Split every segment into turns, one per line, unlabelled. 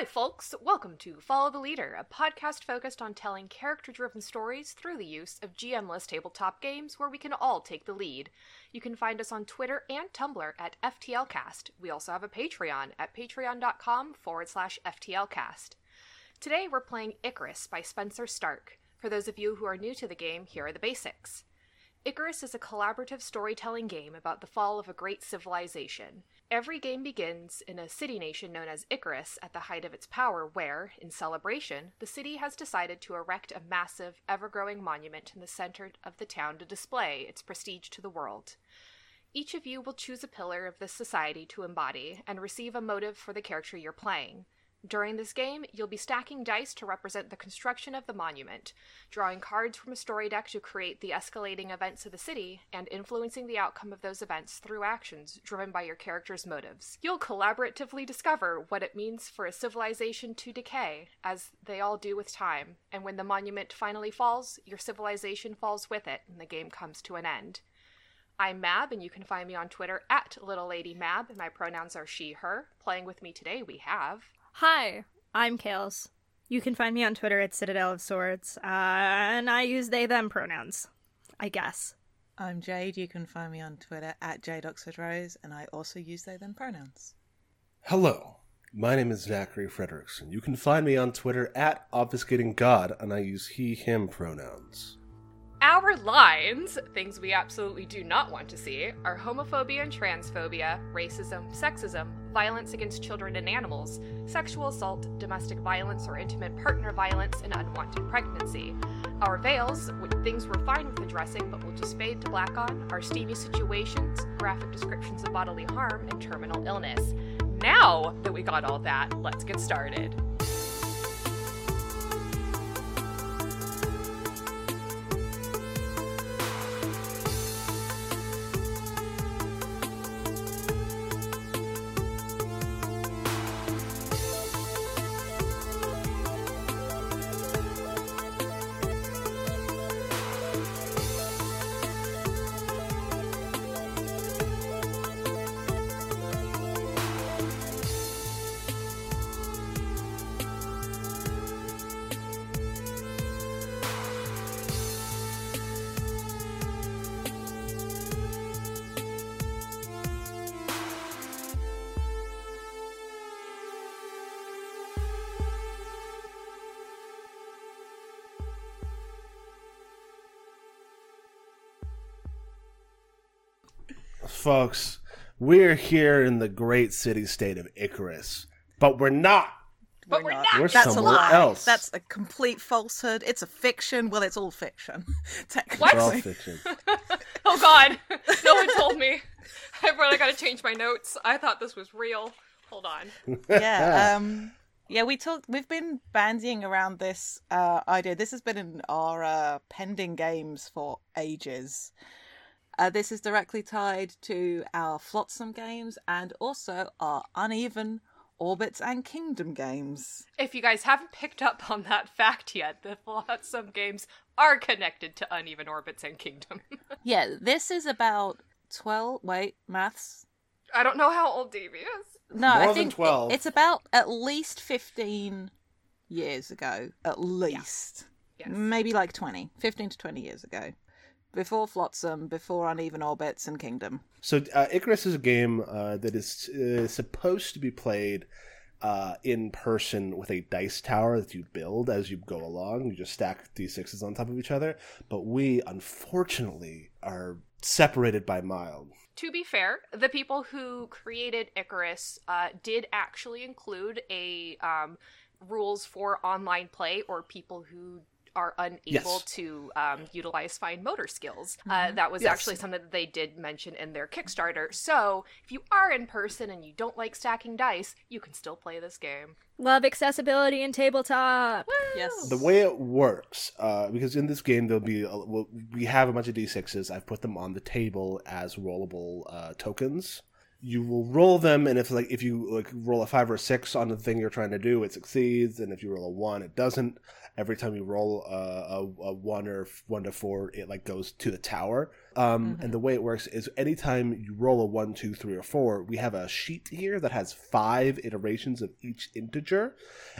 Hi, folks. Welcome to Follow the Leader, a podcast focused on telling character driven stories through the use of GMless tabletop games where we can all take the lead. You can find us on Twitter and Tumblr at FTLcast. We also have a Patreon at patreon.com forward slash FTLcast. Today we're playing Icarus by Spencer Stark. For those of you who are new to the game, here are the basics. Icarus is a collaborative storytelling game about the fall of a great civilization. Every game begins in a city nation known as Icarus at the height of its power, where, in celebration, the city has decided to erect a massive, ever growing monument in the center of the town to display its prestige to the world. Each of you will choose a pillar of this society to embody and receive a motive for the character you're playing. During this game, you'll be stacking dice to represent the construction of the monument, drawing cards from a story deck to create the escalating events of the city, and influencing the outcome of those events through actions driven by your character's motives. You'll collaboratively discover what it means for a civilization to decay, as they all do with time, and when the monument finally falls, your civilization falls with it, and the game comes to an end. I'm Mab, and you can find me on Twitter at Little Lady Mab, my pronouns are she, her. Playing with me today, we have.
Hi, I'm Kales. You can find me on Twitter at Citadel of Swords, uh, and I use they them pronouns, I guess.
I'm Jade. You can find me on Twitter at Jade Oxford Rose, and I also use they them pronouns.
Hello, my name is Zachary Frederickson. You can find me on Twitter at Obfuscating God, and I use he, him pronouns.
Our lines, things we absolutely do not want to see, are homophobia and transphobia, racism, sexism, violence against children and animals, sexual assault, domestic violence or intimate partner violence, and unwanted pregnancy. Our veils, which things we're fine with addressing but will just fade to black on, are steamy situations, graphic descriptions of bodily harm, and terminal illness. Now that we got all that, let's get started.
Folks, we're here in the great city state of Icarus, but we're not.
But we're not.
We're
That's a
somewhere
lie.
else.
That's a complete falsehood. It's a fiction. Well, it's all fiction. Technically.
What?
All fiction.
Oh god, no one told me. I really gotta change my notes. I thought this was real. Hold on.
yeah. Um. Yeah, we talked. We've been bandying around this uh, idea. This has been in our uh, pending games for ages. Uh, this is directly tied to our Flotsam games and also our Uneven Orbits and Kingdom games.
If you guys haven't picked up on that fact yet, the Flotsam games are connected to Uneven Orbits and Kingdom.
Yeah, this is about twelve. Wait, maths.
I don't know how old Davey is.
No,
More
I
than
think
12.
it's about at least 15 years ago. At least.
Yes.
Maybe like 20. 15 to 20 years ago. Before Flotsam, before Uneven Orbits and Kingdom.
So, uh, Icarus is a game uh, that is uh, supposed to be played uh, in person with a dice tower that you build as you go along. You just stack d6s on top of each other. But we, unfortunately, are separated by miles.
To be fair, the people who created Icarus uh, did actually include a um, rules for online play or people who are unable
Yes.
to um, utilize fine motor skills. Uh, that was
Yes.
actually something that they did mention in their Kickstarter. So if you are in person and you don't like stacking dice, you can still play this game.
Love accessibility in tabletop.
Yes.
The way it works, uh, because in this game there'll be a, well, we have a bunch of d6s. I've put them on the table as rollable uh, tokens, you will roll them, and if like if you like roll a five or a six on the thing you're trying to do, it succeeds, and if you roll a one, it doesn't. Every time you roll a, a, a one or one to four, it like goes to the tower. Um,
Mm-hmm.
And the way it works is anytime you roll a one, two, three, or four, we have a sheet here that has five iterations of each integer,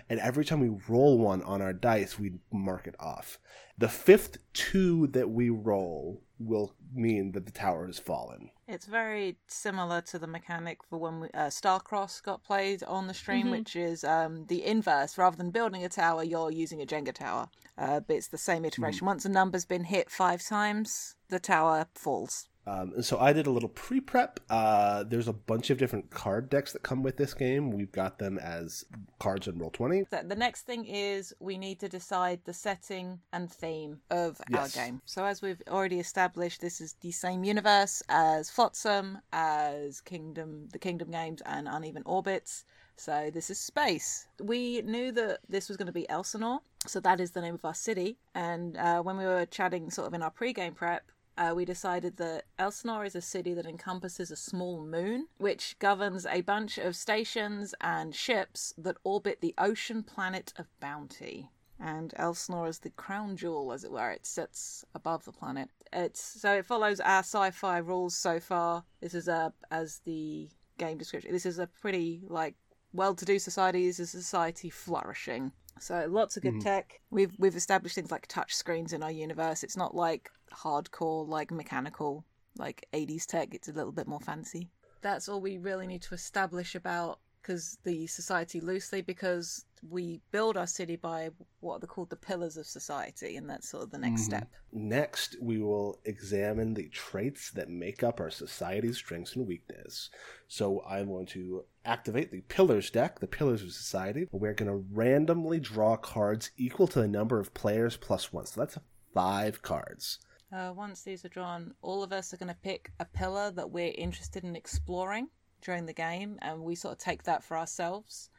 and every time we roll one on our dice, we mark it off. The fifth two that we roll will mean that the tower has fallen.
It's very similar to the mechanic for when we, uh, Star Crossed got played on the stream, which is um, the inverse. Rather than building a tower, you're using a Jenga tower. Uh, but it's the same iteration. Once a number's been hit five times, the tower falls.
Um, and so I did a little pre prep. Uh, there's a bunch of different card decks that come with this game. We've got them as cards in Roll20.
The the next thing is we need to decide the setting and theme of
Yes.
our game. So as we've already established, this is the same universe as Flotsam, as Kingdom, the Kingdom games, and Uneven Orbits. So this is space. We knew that this was going to be Elsinore, so that is the name of our city. And uh, when we were chatting, sort of in our pre-game prep, uh, we decided that Elsinore is a city that encompasses a small moon, which governs a bunch of stations and ships that orbit the ocean planet of Bounty. And Elsinore is the crown jewel, as it were. It sits above the planet. It's so it follows our sci-fi rules so far. This is a as the game description. This is a pretty like well-to-do society. This is a society flourishing. So lots of good tech. We've we've established things like touch screens in our universe. It's not like hardcore, like mechanical, like 80s tech. It's a little bit more fancy. That's all we really need to establish about because the society loosely because we build our city by what are called the pillars of society, and that's sort of the next mm-hmm. step.
Next, we will examine the traits that make up our society's strengths and weakness. So I'm going to activate the Pillars deck, the Pillars of Society. We're going to randomly draw cards equal to the number of players plus one. So that's five cards.
Uh, once these are drawn, all of us are going to pick a pillar that we're interested in exploring during the game, and we sort of take that for ourselves.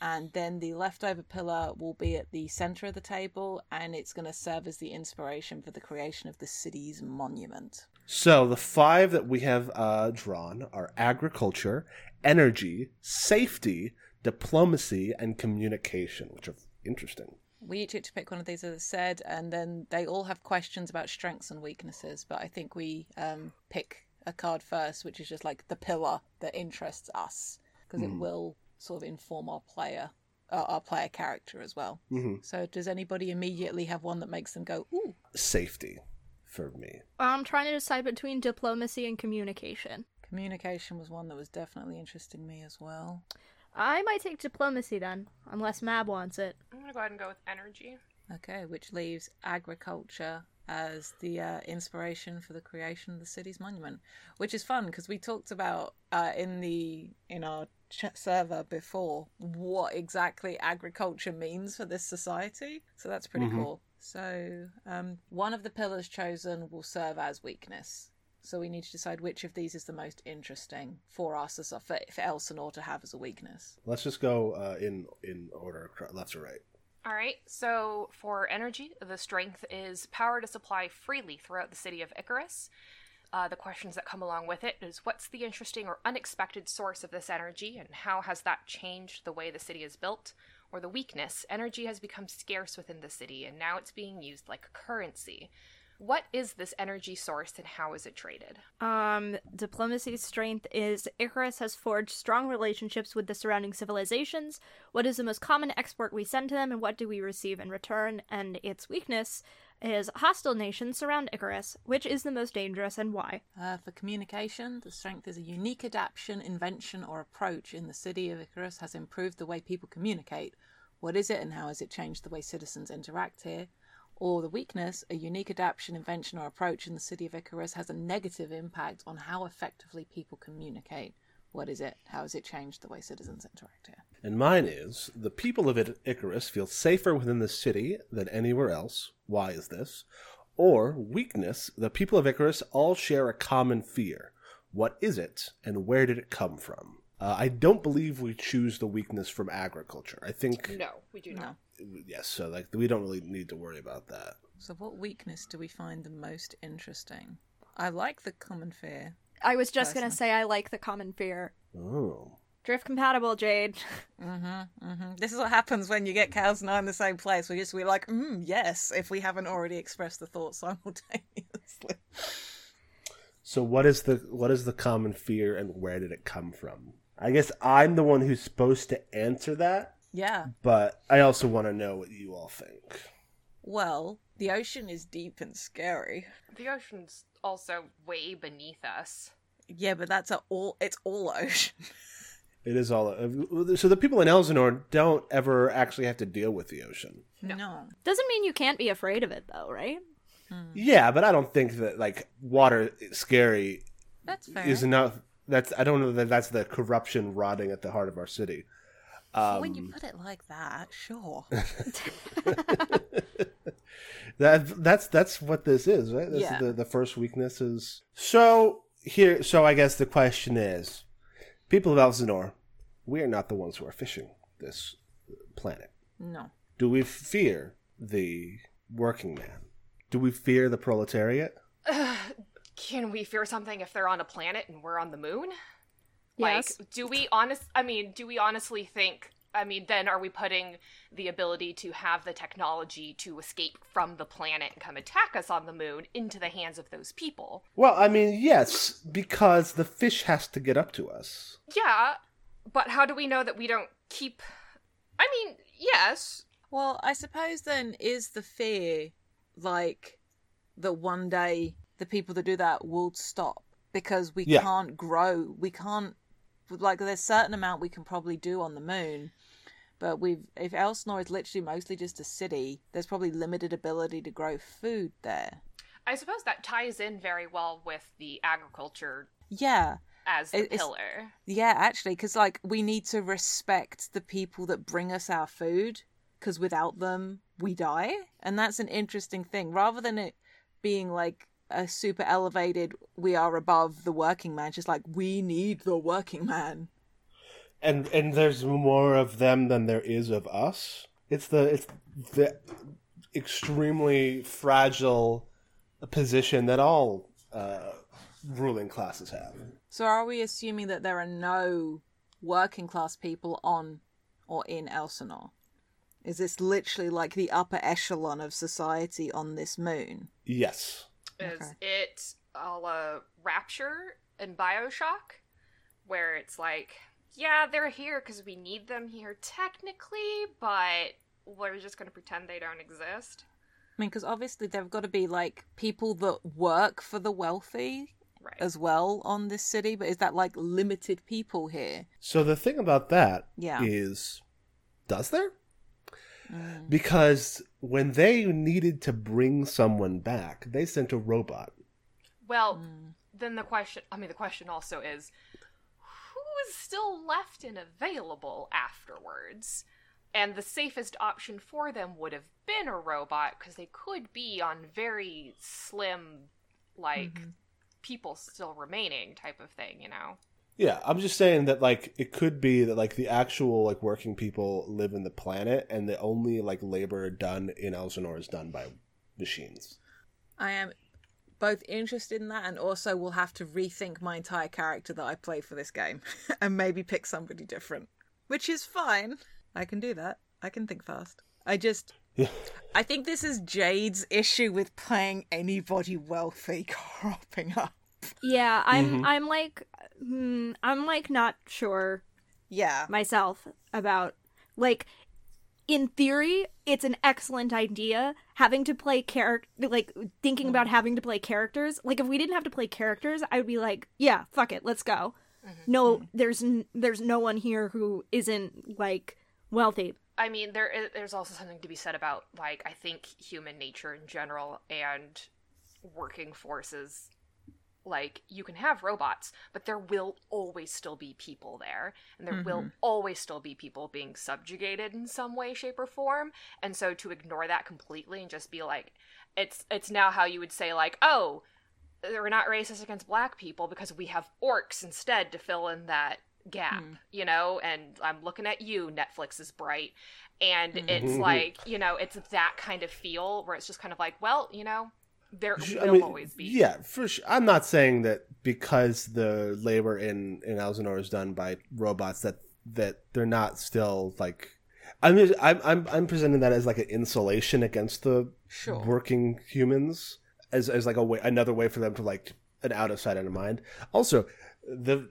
And then the leftover pillar will be at the center of the table, and it's going to serve as the inspiration for the creation of the city's monument.
So the five that we have uh, drawn are agriculture, energy, safety, diplomacy, and communication, which are interesting.
We each get to pick one of these, as I said, and then they all have questions about strengths and weaknesses. But I think we um, pick a card first, which is just like the pillar that interests us, because it will sort of inform our player, uh, our player character as well.
Mhm.
So, does anybody immediately have one that makes them go, "Ooh"?
Safety for me.
I'm trying to decide between diplomacy and communication.
Communication was one that was definitely interesting me as well.
I might take diplomacy then, unless Mab wants it.
I'm gonna go ahead and go with energy.
Okay, which leaves agriculture as the uh, inspiration for the creation of the city's monument, which is fun because we talked about uh, in the in our ch- server before what exactly agriculture means for this society. So that's pretty cool. So um, one of the pillars chosen will serve as weakness. So we need to decide which of these is the most interesting for us as a, for, for Elsinore to have as a weakness.
Let's just go uh, in in order, cr- left to right.
All right, so for energy, the strength is power to supply freely throughout the city of Icarus. Uh, the questions that come along with it is what's the interesting or unexpected source of this energy, and how has that changed the way the city is built? Or the weakness, energy has become scarce within the city, and now it's being used like a currency. What is this energy source, and how is it traded?
Um, diplomacy's strength is Icarus has forged strong relationships with the surrounding civilizations. What is the most common export we send to them, and what do we receive in return? And its weakness is hostile nations surround Icarus. Which is the most dangerous, and why?
Uh, for communication, the strength is a unique adaptation, invention, or approach in the city of Icarus has improved the way people communicate. What is it and how has it changed the way citizens interact here? Or the weakness, a unique adaptation, invention, or approach in the city of Icarus has a negative impact on how effectively people communicate. What is it? How has it changed the way citizens interact here?
And mine is the people of It- Icarus feel safer within the city than anywhere else. Why is this? Or weakness, the people of Icarus all share a common fear. What is it, and where did it come from? Uh, I don't believe we choose the weakness from agriculture. I think
No, we do not.
No.
Yes, so like we don't really need to worry about that.
So, what weakness do we find the most interesting? I like the common fear.
I was just gonna say I like the common fear.
Oh.
Drift compatible, Jade.
Mm-hmm, mm-hmm. This is what happens when you get cows and I in the same place. We just we're like, mm, yes, if we haven't already expressed the thought simultaneously.
So what is the what is the common fear and where did it come from? I guess I'm the one who's supposed to answer that,
Yeah.
but I also want to know what you all think.
Well, the ocean is deep and scary.
The ocean's also way beneath us.
Yeah, but that's a all. It's all ocean.
It is all so the people in Elsinore don't ever actually have to deal with the ocean.
No.
Doesn't mean you can't be afraid of it though, right? Hmm.
Yeah, but I don't think that like water is scary
That's fair.
is enough. That's I don't know that that's the corruption rotting at the heart of our city. Um,
when you put it like that, sure.
That that's that's what this is, right? That's
Yeah.
the the first weakness is. So here, so I guess the question is, people of Elsinore, we are not the ones who are fishing this planet.
no.
Do we fear the working man? Do we fear the proletariat?
Can we fear something if they're on a planet and we're on the moon?
Yes.
Like, do we honest? I mean, do we honestly think? I mean, then are we putting the ability to have the technology to escape from the planet and come attack us on the moon into the hands of those people?
Well, I mean, yes, because the fish has to get up to us.
Yeah, but how do we know that we don't keep? I mean, yes.
Well, I suppose then is the fear like that one day the people that do that will stop because we
Yeah.
can't grow. We can't like there's a certain amount we can probably do on the moon. But we've if Elsinore is literally mostly just a city, there's probably limited ability to grow food there.
I suppose that ties in very well with the agriculture
Yeah.
as the
It- it's-
pillar.
Yeah, actually, because like we need to respect the people that bring us our food, because without them we die, and that's an interesting thing. Rather than it being like a super elevated, we are above the working man. Just like we need the working man.
and and there's more of them than there is of us. It's the it's the extremely fragile position that all uh, ruling classes have.
So are we assuming that there are no working class people on or in Elsinore? Is this literally like the upper echelon of society on this moon?
Yes.
Is
Okay.
it a la Rapture and Bioshock, where it's like, yeah, they're here because we need them here technically, but we're just going to pretend they don't exist?
I mean, because obviously there've got to be like people that work for the wealthy
Right.
as well on this city, but is that like limited people here?
So the thing about that is,
Yeah.
is, does there?
Mm.
Because when they needed to bring someone back, they sent a robot.
well,
Mm.
then the question, I mean, the question also is who is still left and available afterwards? And the safest option for them would have been a robot because they could be on very slim, like,
Mm-hmm.
people still remaining type of thing, you know?
Yeah, I'm just saying that like it could be that like the actual like working people live in the planet, and the only like labor done in Elsinore is done by machines.
I am both interested in that and also will have to rethink my entire character that I play for this game and maybe pick somebody different, which is fine. I can do that. I can think fast. I just.
Yeah.
I think this is Jade's issue with playing anybody wealthy cropping up.
Yeah, I'm
Mhm.
I'm like hmm, I'm like not sure
Yeah.
myself about like in theory it's an excellent idea having to play character like thinking about hmm. having to play characters. Like if we didn't have to play characters i would be like yeah fuck it let's go. Mm-hmm. No hmm. there's n- there's no one here who isn't like wealthy.
I mean, there is, there's also something to be said about like I think human nature in general and working forces. Like you can have robots, but there will always still be people there, and there will always still be people being subjugated in some way, shape, or form. And so to ignore that completely and just be like, it's it's now how you would say like, oh, we're not racist against black people because we have orcs instead to fill in that gap, you know? And I'm looking at you, Netflix is bright. And it's
Mhm.
like, you know, it's that kind of feel where it's just kind of like, well, you know, There
I
will
mean,
always be.
Yeah, for sure. I'm not saying that because the labor in in Elsinore is done by robots that that they're not still like. I'm just, I'm I'm I'm presenting that as like an insulation against the
Sure.
working humans as as like a way another way for them to like an out of sight out of mind. Also, the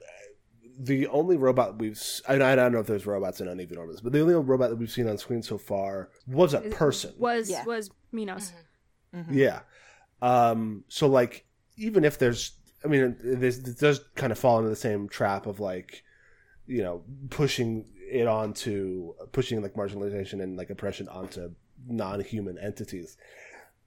the only robot we've I don't know if there's robots in Uneven Orbits, but the only robot that we've seen on screen so far was a person.
Was
Yeah.
was Minos.
Mhm.
Yeah. Um. So like, even if there's, I mean, it, this- does kind of fall into the same trap of like, you know, pushing it onto pushing like marginalization and like oppression onto non-human entities.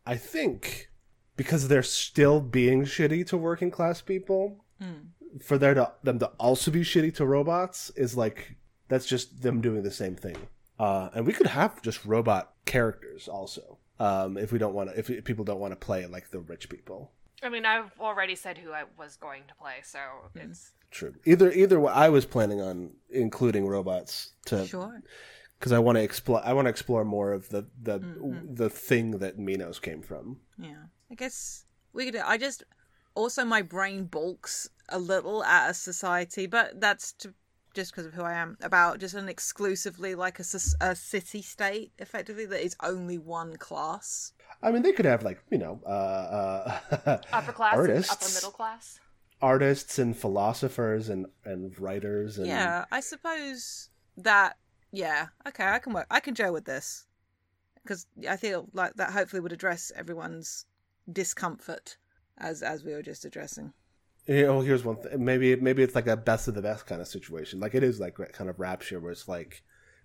I think because they're still being shitty to working class people,
Mm.
for there to them to also be shitty to robots is like that's just them doing the same thing. Uh, and we could have just robot characters also, um, if we don't want to, if, if people don't want to play like the rich people.
I mean, I've already said who I was going to play, so
Hmm.
it's
True. Either either way, I was planning on including robots to
Sure.
because I want to explore. I want to explore more of the the
Mhm.
the thing that Minos came from.
Yeah. I guess we could. I just also my brain balks a little at a society, but that's to, just because of who I am. About just an exclusively like a, a city state, effectively that is only one class.
I mean, they could have like you know uh, uh,
upper class,
artists,
upper middle class.
artists and philosophers and and writers and
Yeah, I suppose that. Yeah, okay, I can work. I can go with this because I feel like that hopefully would address everyone's discomfort as as we were just addressing.
Know, here's one thing. Maybe maybe it's like a best of the best kind of situation. Like it is like kind of rapture where it's like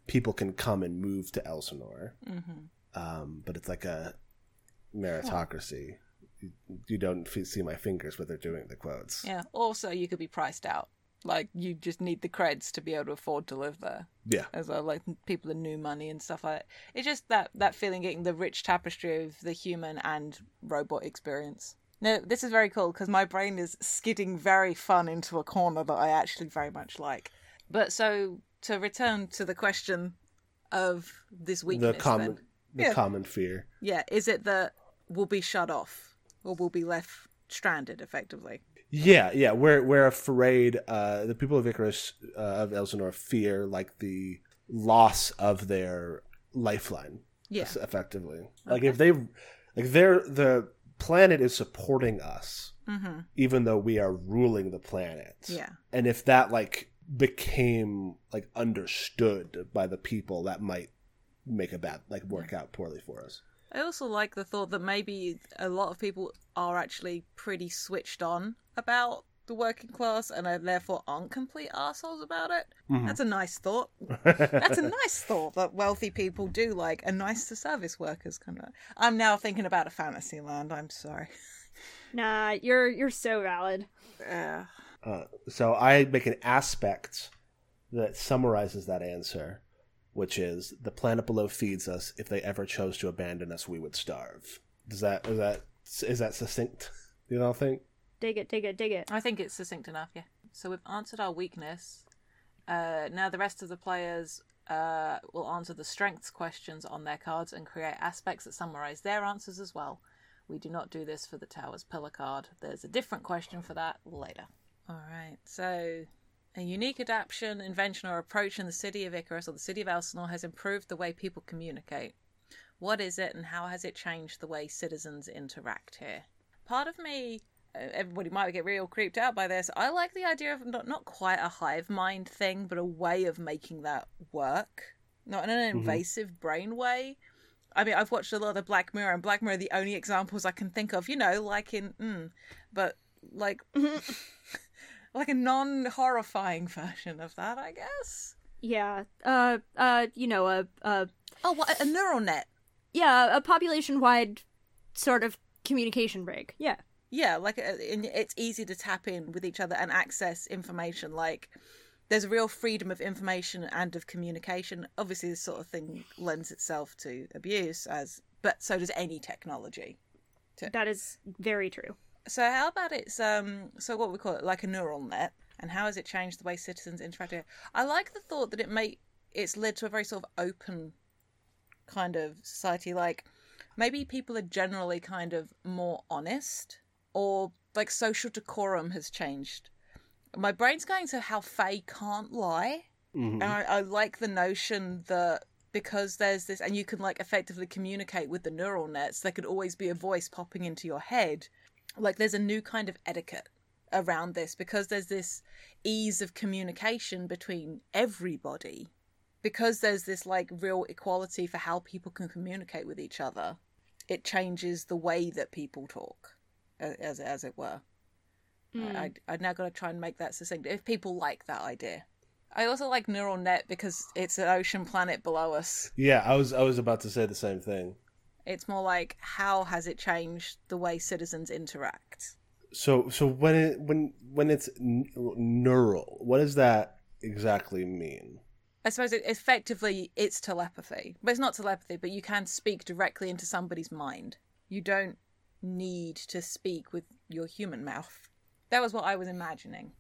people can come and move to Elsinore,
hmm
um, but it's like a meritocracy. You, you don't see my fingers, but they're doing the quotes.
Yeah. Also, you could be priced out. Like you just need the creds to be able to afford to live there.
Yeah.
As well, like people in new money and stuff like that. It's just that that feeling getting the rich tapestry of the human and robot experience. No, this is very cool because my brain is skidding very fun into a corner that I actually very much like. But so to return to the question of this weakness,
the common
then.
the
Yeah.
common fear.
yeah, is it that we'll be shut off or we'll be left stranded effectively?
Yeah, yeah. We're we're afraid. Uh, the people of Icarus uh, of Elsinore fear like the loss of their lifeline.
Yeah.
es- effectively. Like if they, like they're the planet is supporting us,
Mm-hmm.
even though we are ruling the planet.
Yeah.
And if that like became like understood by the people, that might make a bad like work out poorly for us.
I also like the thought that maybe a lot of people are actually pretty switched on about the working class and are therefore aren't complete assholes about it.
Mhm.
That's a nice thought. That's a nice thought that wealthy people do like and nice to service workers kind of. I'm now thinking about a fantasy land. I'm sorry.
Nah, you're you're so valid.
Yeah.
Uh, so I make an aspect that summarizes that answer, which is the planet below feeds us. If they ever chose to abandon us, we would starve. Does that is that is that succinct? Do you don't think?
Dig it, dig it, dig it.
I think it's succinct enough, yeah. So we've answered our weakness. Uh, now the rest of the players uh, will answer the strengths questions on their cards and create aspects that summarize their answers as well. We do not do this for the Tower's Pillar card. There's a different question for that later. All right, so a unique adaptation, invention, or approach in the city of Icarus or the city of Elsinore has improved the way people communicate. What is it, and how has it changed the way citizens interact here? Part of me everybody might get real creeped out by this. I like the idea of not not quite a hive mind thing, but a way of making that work, not in an invasive brain way. I mean, I've watched a lot of Black Mirror, and Black Mirror are the only examples I can think of. You know, like in, mm, but like, like a non-horrifying version of that, I guess.
Yeah. Uh uh you know, a uh
Oh, what a neural net.
yeah, a population wide sort of communication break. Yeah.
Yeah, like uh, it's easy to tap in with each other and access information. Like there's a real freedom of information and of communication. Obviously, this sort of thing lends itself to abuse, as but so does any technology.
That is very true.
So how about it's um so what we call it like a neural net, and how has it changed the way citizens interact? I like the thought that it may it's led to a very sort of open kind of society. Like maybe people are generally kind of more honest or like social decorum has changed. My brain's going to how Faye can't lie.
Mhm.
And I, I like the notion that because there's this, and you can like effectively communicate with the neural nets, there could always be a voice popping into your head. Like there's a new kind of etiquette around this because there's this ease of communication between everybody. Because there's this like real equality for how people can communicate with each other, it changes the way that people talk, as as it were.
Hmm.
I, I, I've now got to try and make that succinct. If people like that idea, I also like neural net because it's an ocean planet below us.
Yeah, I was I was about to say the same thing.
It's more like how has it changed the way citizens interact?
So so when it when when it's n- neural, what does that exactly mean?
I suppose it, effectively it's telepathy, but it's not telepathy. But you can speak directly into somebody's mind. You don't need to speak with your human mouth. That was what I was imagining.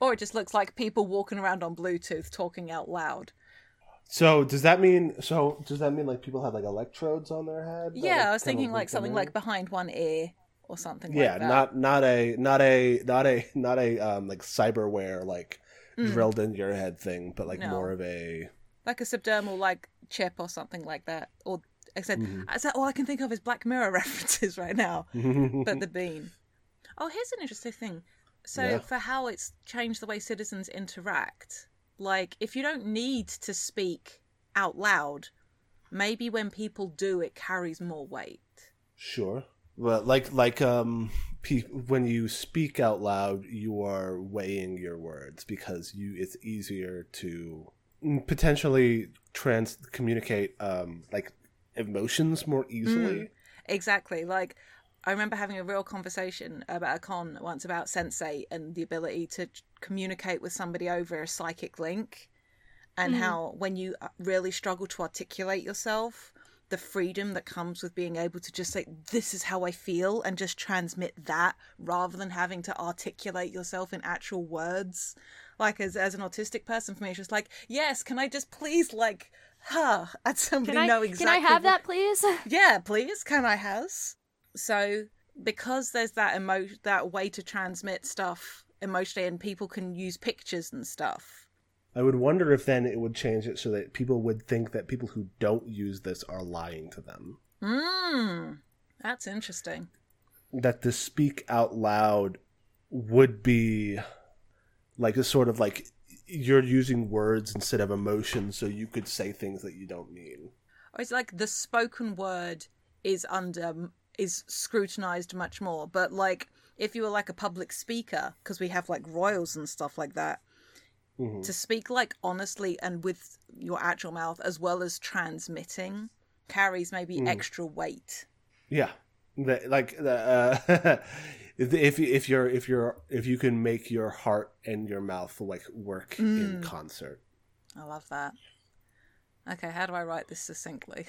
Or it just looks like people walking around on Bluetooth talking out loud.
So does that mean so does that mean like people have like electrodes on their head?
Yeah, I was thinking like something
in?
like behind one ear or something
yeah,
like that.
not not a not a not a not a um like cyberware like drilled into your head thing, but like
Mm. No.
more of a
like a subdermal like chip or something like that. Or I said,
Mm-hmm.
I said all I can think of is Black Mirror references right now. but the bean. Oh, here's an interesting thing. So
Yeah.
for how it's changed the way citizens interact, like if you don't need to speak out loud, maybe when people do, it carries more weight.
Sure. But like like um pe- when you speak out loud, you are weighing your words because you it's easier to mm, potentially trans communicate um like emotions more easily.
Exactly. Like I remember having a real conversation about a con once about Sense8 and the ability to communicate with somebody over a psychic link and how when you uh, really struggle to articulate yourself the freedom that comes with being able to just say this is how I feel and just transmit that rather than having to articulate yourself in actual words like as as an autistic person for me it's just like yes can I just please like huh and somebody
Can I,
know
can
exactly
I have
what-
that, please?
yeah, please, can I has? So because there's that emo that way to transmit stuff emotionally and people can use pictures and stuff.
I would wonder if then it would change it so that people would think that people who don't use this are lying to them.
Mmm. That's interesting.
That to speak out loud would be like a sort of like you're using words instead of emotions so you could say things that you don't mean.
Or it's like the spoken word is under is scrutinized much more, but like if you were like a public speaker because we have like royals and stuff like that
Mhm.
to speak like honestly and with your actual mouth as well as transmitting carries maybe extra weight.
Yeah, the, like the, uh, if if if you're if you're if you can make your heart and your mouth like work in concert.
I love that. Okay, how do I write this succinctly?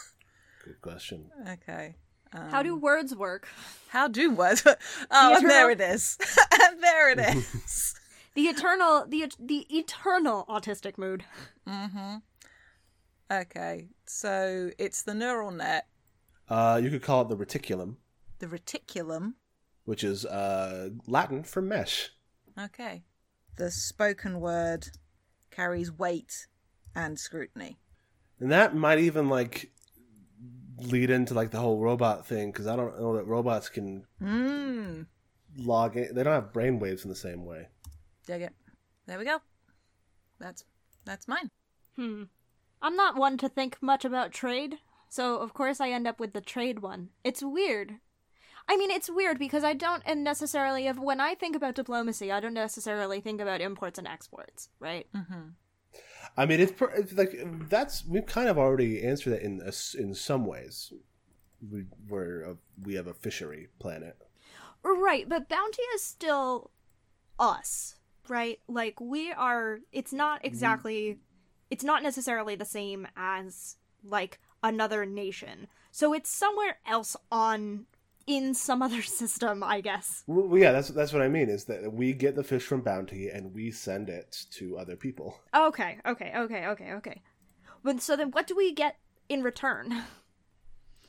Good question.
okay. Um,
How do words work?
how do words? Oh, and there it
eternal-
is. and there it is.
The eternal, the the eternal autistic mood.
mm-hmm. Okay, so it's the neural net,
Uh, you could call it the reticulum,
the reticulum.
Which is uh, Latin for mesh.
Okay, the spoken word carries weight and scrutiny.
And that might even like lead into like the whole robot thing because I don't know that robots can
Mmm.
log in. They don't have brain waves in the same way.
Dig it. There we go. That's that's mine.
Hmm. I'm not one to think much about trade, so of course I end up with the trade one. It's weird. I mean, it's weird because I don't and necessarily if when I think about diplomacy, I don't necessarily think about imports and exports, right?
Mm-hmm.
I mean, it's, pr- it's like that's we've kind of already answered that in a s in some ways. We we're a, we have a fishery planet.
Right, but bounty is still us, right? Like we are it's not exactly it's not necessarily the same as like another nation. So it's somewhere else on in some other system, I guess.
Well, yeah, that's that's what I mean. Is that we get the fish from bounty and we send it to other people.
Okay, okay, okay, okay, okay. But so then what do we get in return?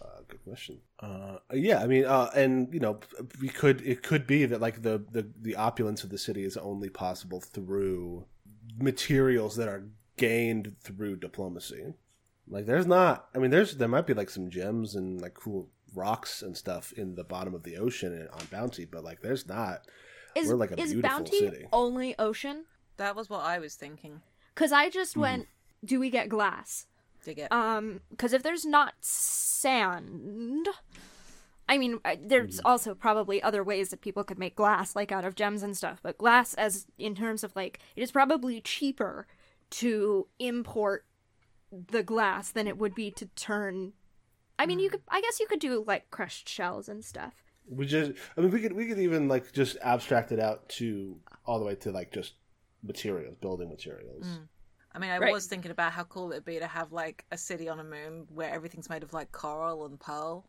Uh, good question. Uh, yeah, I mean, uh, and you know, we could it could be that like the the the opulence of the city is only possible through materials that are gained through diplomacy. Like, there's not. I mean, there's there might be like some gems and like cool rocks and stuff in the bottom of the ocean and on Bounty, but like, there's not.
Is,
We're like a
is
beautiful
Bounty
city.
only ocean?
That was what I was thinking.
Because I just
Hmm.
went, do we get glass?
Dig it.
Um, because if there's not sand, I mean, I- there's also probably other ways that people could make glass, like out of gems and stuff. But glass, as in terms of like, it is probably cheaper to import the glass than it would be to turn. I mean, you could. I guess you could do like crushed shells and stuff.
We just, I mean, we could we could even like just abstract it out to all the way to like just materials, building materials.
I mean, I
Right.
was thinking about how cool it'd be to have like a city on a moon where everything's made of like coral and pearl.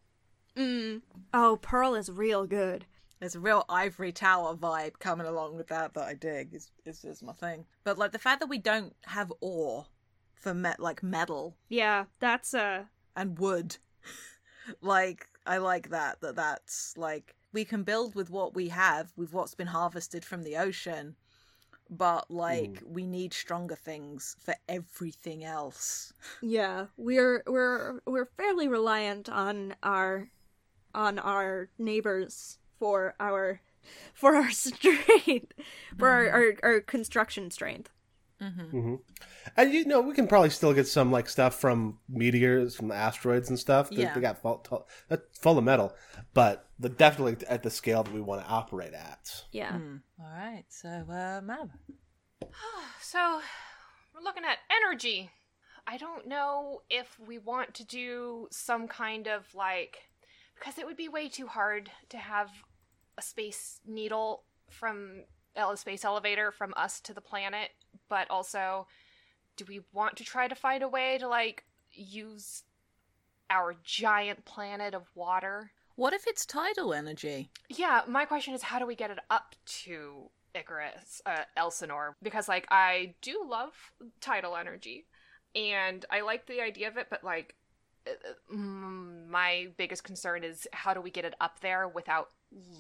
Mm. Oh, pearl is real good.
There's a real ivory tower vibe coming along with that that I dig. Is is, is my thing. But like the fact that we don't have ore for met like metal
Yeah, that's uh
and wood, like I like that. That that's like we can build with what we have, with what's been harvested from the ocean. But like mm. we need stronger things for everything else.
Yeah, we're we're we're fairly reliant on our on our neighbors for our for our strength for our, mm-hmm. our our construction strength.
Hmm And you know, we can probably still get some like stuff from meteors, from the asteroids and stuff. They,
Yeah.
they got full, to- full of metal, but the definitely at the scale that we want to operate at.
Yeah.
All right, so uh, Mab.
So, we're looking at energy. I don't know if we want to do some kind of like because it would be way too hard to have a space needle from a space elevator from us to the planet, but also do we want to try to find a way to like use our giant planet of water?
What if it's tidal energy?
Yeah, my question is how do we get it up to Icarus, uh, Elsinore? Because, like, I do love tidal energy, and I like the idea of it, but, like, uh, mm, my biggest concern is how do we get it up there without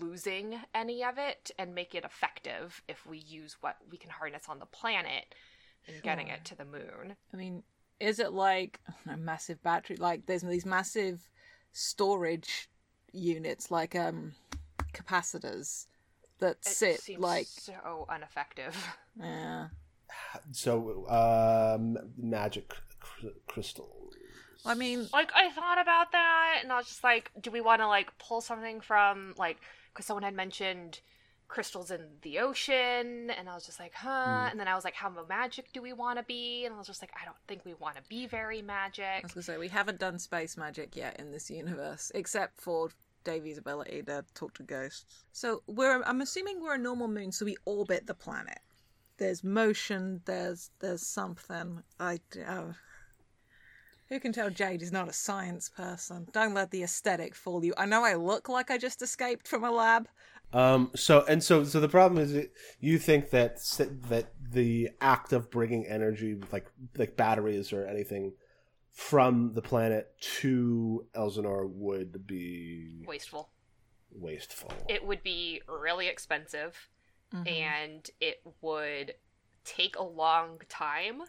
losing any of it and make it effective if we use what we can harness on the planet and getting it to the moon.
I mean, is it like a massive battery? Like there's these massive storage units, like um capacitors that
It
sit
seems
like
so ineffective.
yeah.
So, um, magic cr- crystals.
I mean,
like I thought about that, and I was just like, do we want to like pull something from like because someone had mentioned crystals in the ocean, and I was just like, huh. And then I was like, how magic do we want to be? And I was just like, I don't think we want to be very
I
magic.
was gonna say we haven't done space magic yet in this universe, except for Davy's ability to talk to ghosts. So we're I'm assuming we're a normal moon, so we orbit the planet. There's motion. There's there's something. I uh, who can tell Jade is not a science person? Don't let the aesthetic fool you. I know I look like I just escaped from a lab.
Um. So and so so the problem is that you think that that the act of bringing energy, like like batteries or anything, from the planet to Elsinore would be
Wasteful.
wasteful.
It would be really expensive,
Mm-hmm.
and it would take a long time,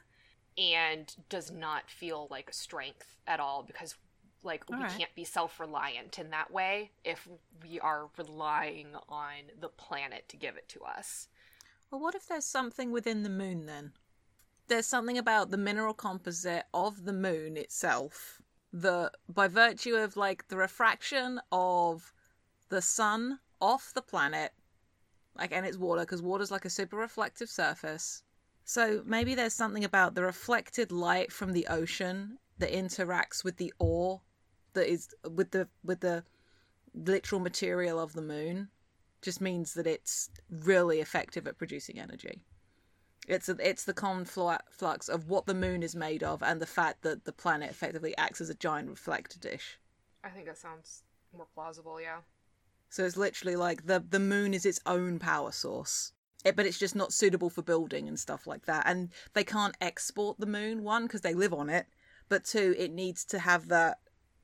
and does not feel like a strength at all because like we
Alright.
can't be self-reliant in that way if we are relying on the planet to give it to us.
Well, what if there's something within the moon then? There's something about the mineral composite of the moon itself that, by virtue of like the refraction of the sun off the planet, like, and it's water, because water's like a super reflective surface. So maybe there's something about the reflected light from the ocean that interacts with the ore that is with the with the literal material of the moon just means that it's really effective at producing energy. It's a, it's the conflux of what the moon is made of and the fact that the planet effectively acts as a giant reflector dish.
I think that sounds more plausible, yeah.
So it's literally like the the moon is its own power source. It, but it's just not suitable for building and stuff like that. And they can't export the moon one because they live on it, but two, it needs to have that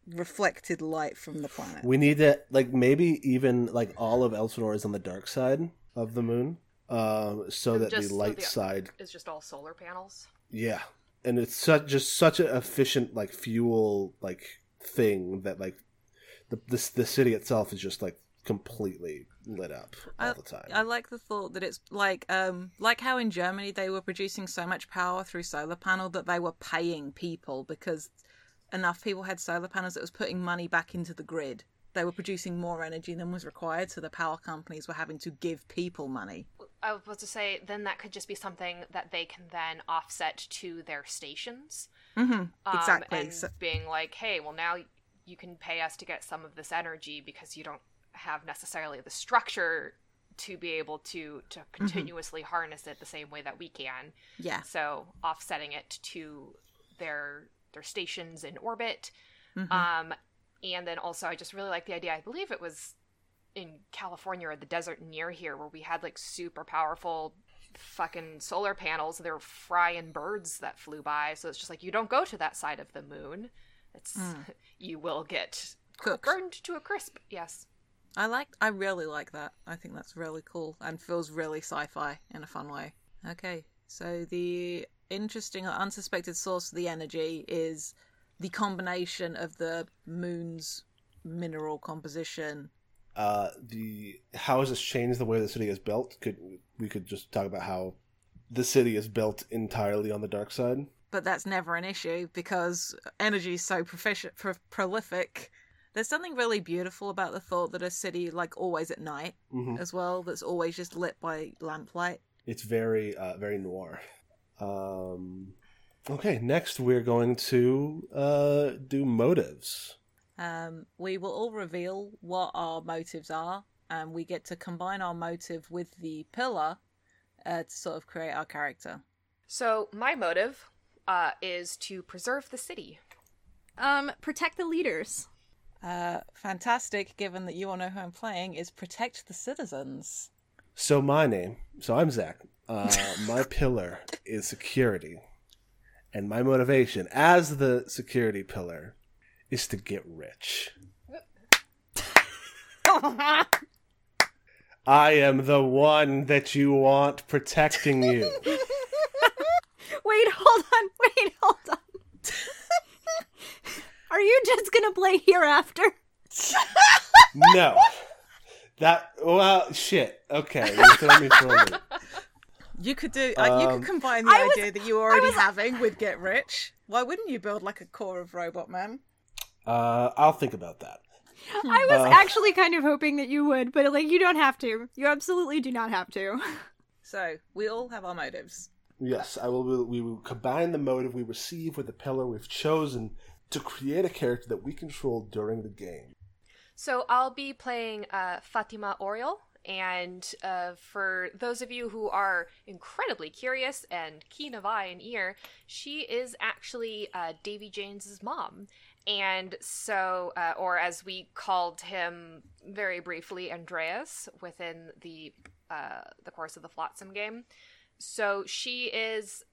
reflected light from the planet.
We need to like maybe even like all of Elsinore is on the dark side of the moon, uh, so that
Just
the
so
light
the-
side,
is just all solar panels.
yeah, and it's such just such an efficient like fuel like thing that like the this the city itself is just like completely lit up all the time.
I like the thought that it's like um like how in Germany they were producing so much power through solar panel that they were paying people because enough people had solar panels that was putting money back into the grid. They were producing more energy than was required, so the power companies were having to give people money.
I was about to say, then that could just be something that they can then offset to their stations.
Mm-hmm.
Um,
Exactly.
And
So-
being like, hey, well, now you can pay us to get some of this energy because you don't have necessarily the structure to be able to to
Mm-hmm.
continuously harness it the same way that we can.
yeah.
So offsetting it to their their stations in orbit.
Mhm.
Um, and then also, I just really like the idea. I believe it was in California or the desert near here where we had like super powerful fucking solar panels. They were frying birds that flew by. So it's just like you don't go to that side of the moon. It's you will get
Cooked.
burned to a crisp. Yes.
I like. I really like that. I think that's really cool and feels really sci-fi in a fun way. Okay, so the interesting or unsuspected source of the energy is the combination of the moon's mineral composition.
uh, the how has this changed the way the city is built? Could we could just talk about how the city is built entirely on the dark side?
But that's never an issue because energy is so profici- pro- prolific. There's something really beautiful about the thought that a city, like always at night
hmm
as well, that's always just lit by lamplight.
It's very uh, very noir. Um, okay, next we're going to uh, do motives.
Um, we will all reveal what our motives are, and we get to combine our motive with the pillar uh, to sort of create our character.
So my motive uh, is to preserve the city.
Um, protect the leaders.
Uh, fantastic, given that you all know who I'm playing, is protect the citizens.
So my name, so I'm Zach. Uh, my pillar is security, and my motivation as the security pillar is to get rich. I am the one that you want protecting you.
Wait, hold on. Wait, hold on. Are you just gonna play hereafter?
No. That well shit. Okay, you throw me for a loop.
You could do. Uh, you
Um,
could combine the
I was-
idea that you were already
was-
having with Get Rich. Why wouldn't you build like a core of Robot Man?
Uh, I'll think about that.
I was
Uh.
actually kind of hoping that you would, but like you don't have to. You absolutely do not have to.
So we all have our motives.
Yes, I will. We will combine the motive we receive with the pillar we've chosen to create a character that we control during the game.
So I'll be playing uh, Fatima Oriol, and uh, for those of you who are incredibly curious and keen of eye and ear, she is actually uh, Davy Jones's mom. And so, uh, or as we called him very briefly, Andreas within the uh, the course of the Flotsam game. So she is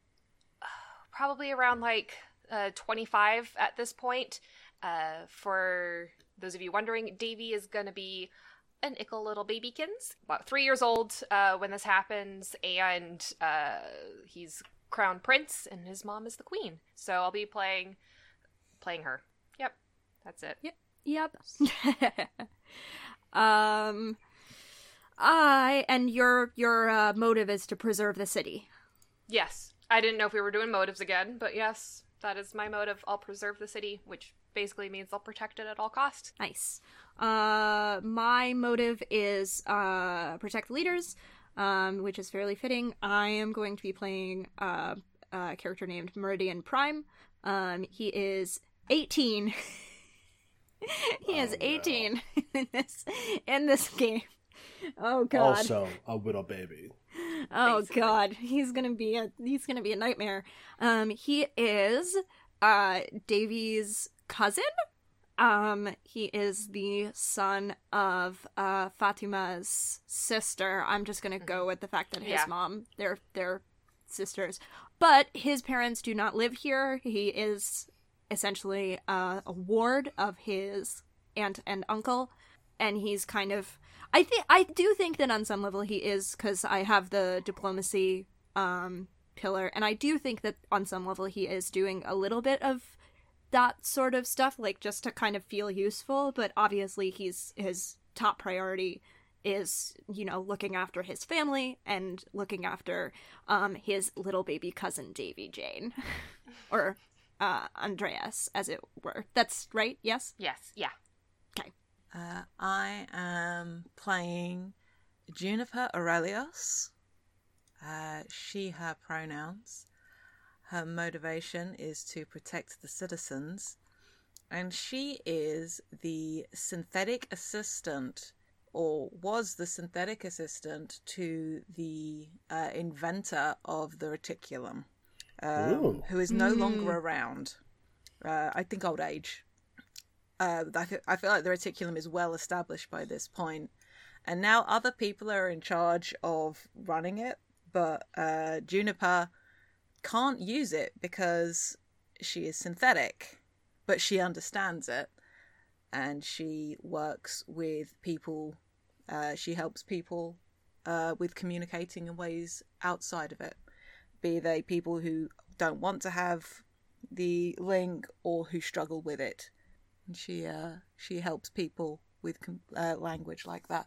uh, probably around like uh, 25 at this point. Uh, for those of you wondering, Davy is going to be an ickle little babykins, about three years old uh, when this happens, and uh, he's crown prince, and his mom is the queen. So I'll be playing playing her. Yep, that's it.
Yep. Yep. um I and your your uh, motive is to preserve the city.
Yes, I didn't know if we were doing motives again, but yes, that is my motive. I'll preserve the city, which basically means I'll protect it at all costs.
Nice. Uh my motive is uh protect the leaders, um which is fairly fitting. I am going to be playing uh, a character named Meridian Prime. Um he is 18. he is
Oh, no.
18 in this in this game. Oh god.
Also, a little baby.
Oh
basically.
god, he's gonna be a he's gonna be a nightmare. Um, he is uh Davy's cousin. Um, he is the son of uh Fatima's sister. I'm just gonna go with the fact that his
Yeah.
mom, they're they're sisters, but his parents do not live here. He is essentially uh, a ward of his aunt and uncle, and he's kind of. I think I do think that on some level he is because I have the diplomacy um, pillar, and I do think that on some level he is doing a little bit of that sort of stuff, like just to kind of feel useful. But obviously, he's his top priority is you know looking after his family and looking after um his little baby cousin Davy Jane or uh Andreas as it were that's right yes
Yes, yeah.
Uh, I am playing Juniper Aurelius. Uh, she, her pronouns. Her motivation is to protect the citizens. And she is the synthetic assistant, or was the synthetic assistant to the uh, inventor of the reticulum, um, who is no longer around. Uh, I think old age uh, I, feel, like the reticulum is well established by this point, and now other people are in charge of running it. But uh, Juniper can't use it because she is synthetic, but she understands it, and she works with people. Uh, she helps people uh, with communicating in ways outside of it, be they people who don't want to have the link or who struggle with it and she uh, she helps people with com- uh, language like that.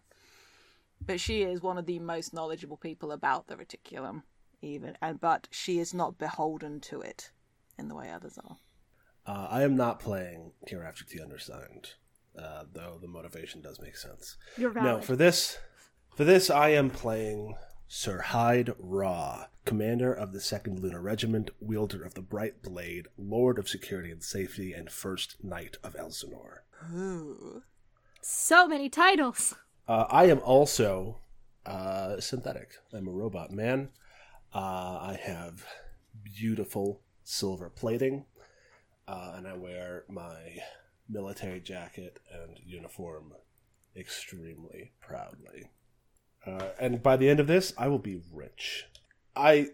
But she is one of the most knowledgeable people about the reticulum, even, and but she is not beholden to it in the way others are.
Uh, I am not playing Hereafter the Undersigned, uh, though the motivation does make sense.
you're
No, for this, for this, I am playing Sir Hyde Raw, commander of the Second Lunar Regiment, wielder of the Bright Blade, Lord of Security and Safety, and First Knight of Elsinore.
Ooh.
so many titles
Uh, I am also uh, synthetic. I'm a robot man. Uh, I have beautiful silver plating, uh, and I wear my military jacket and uniform extremely proudly. Uh, and by the end of this, I will be rich. I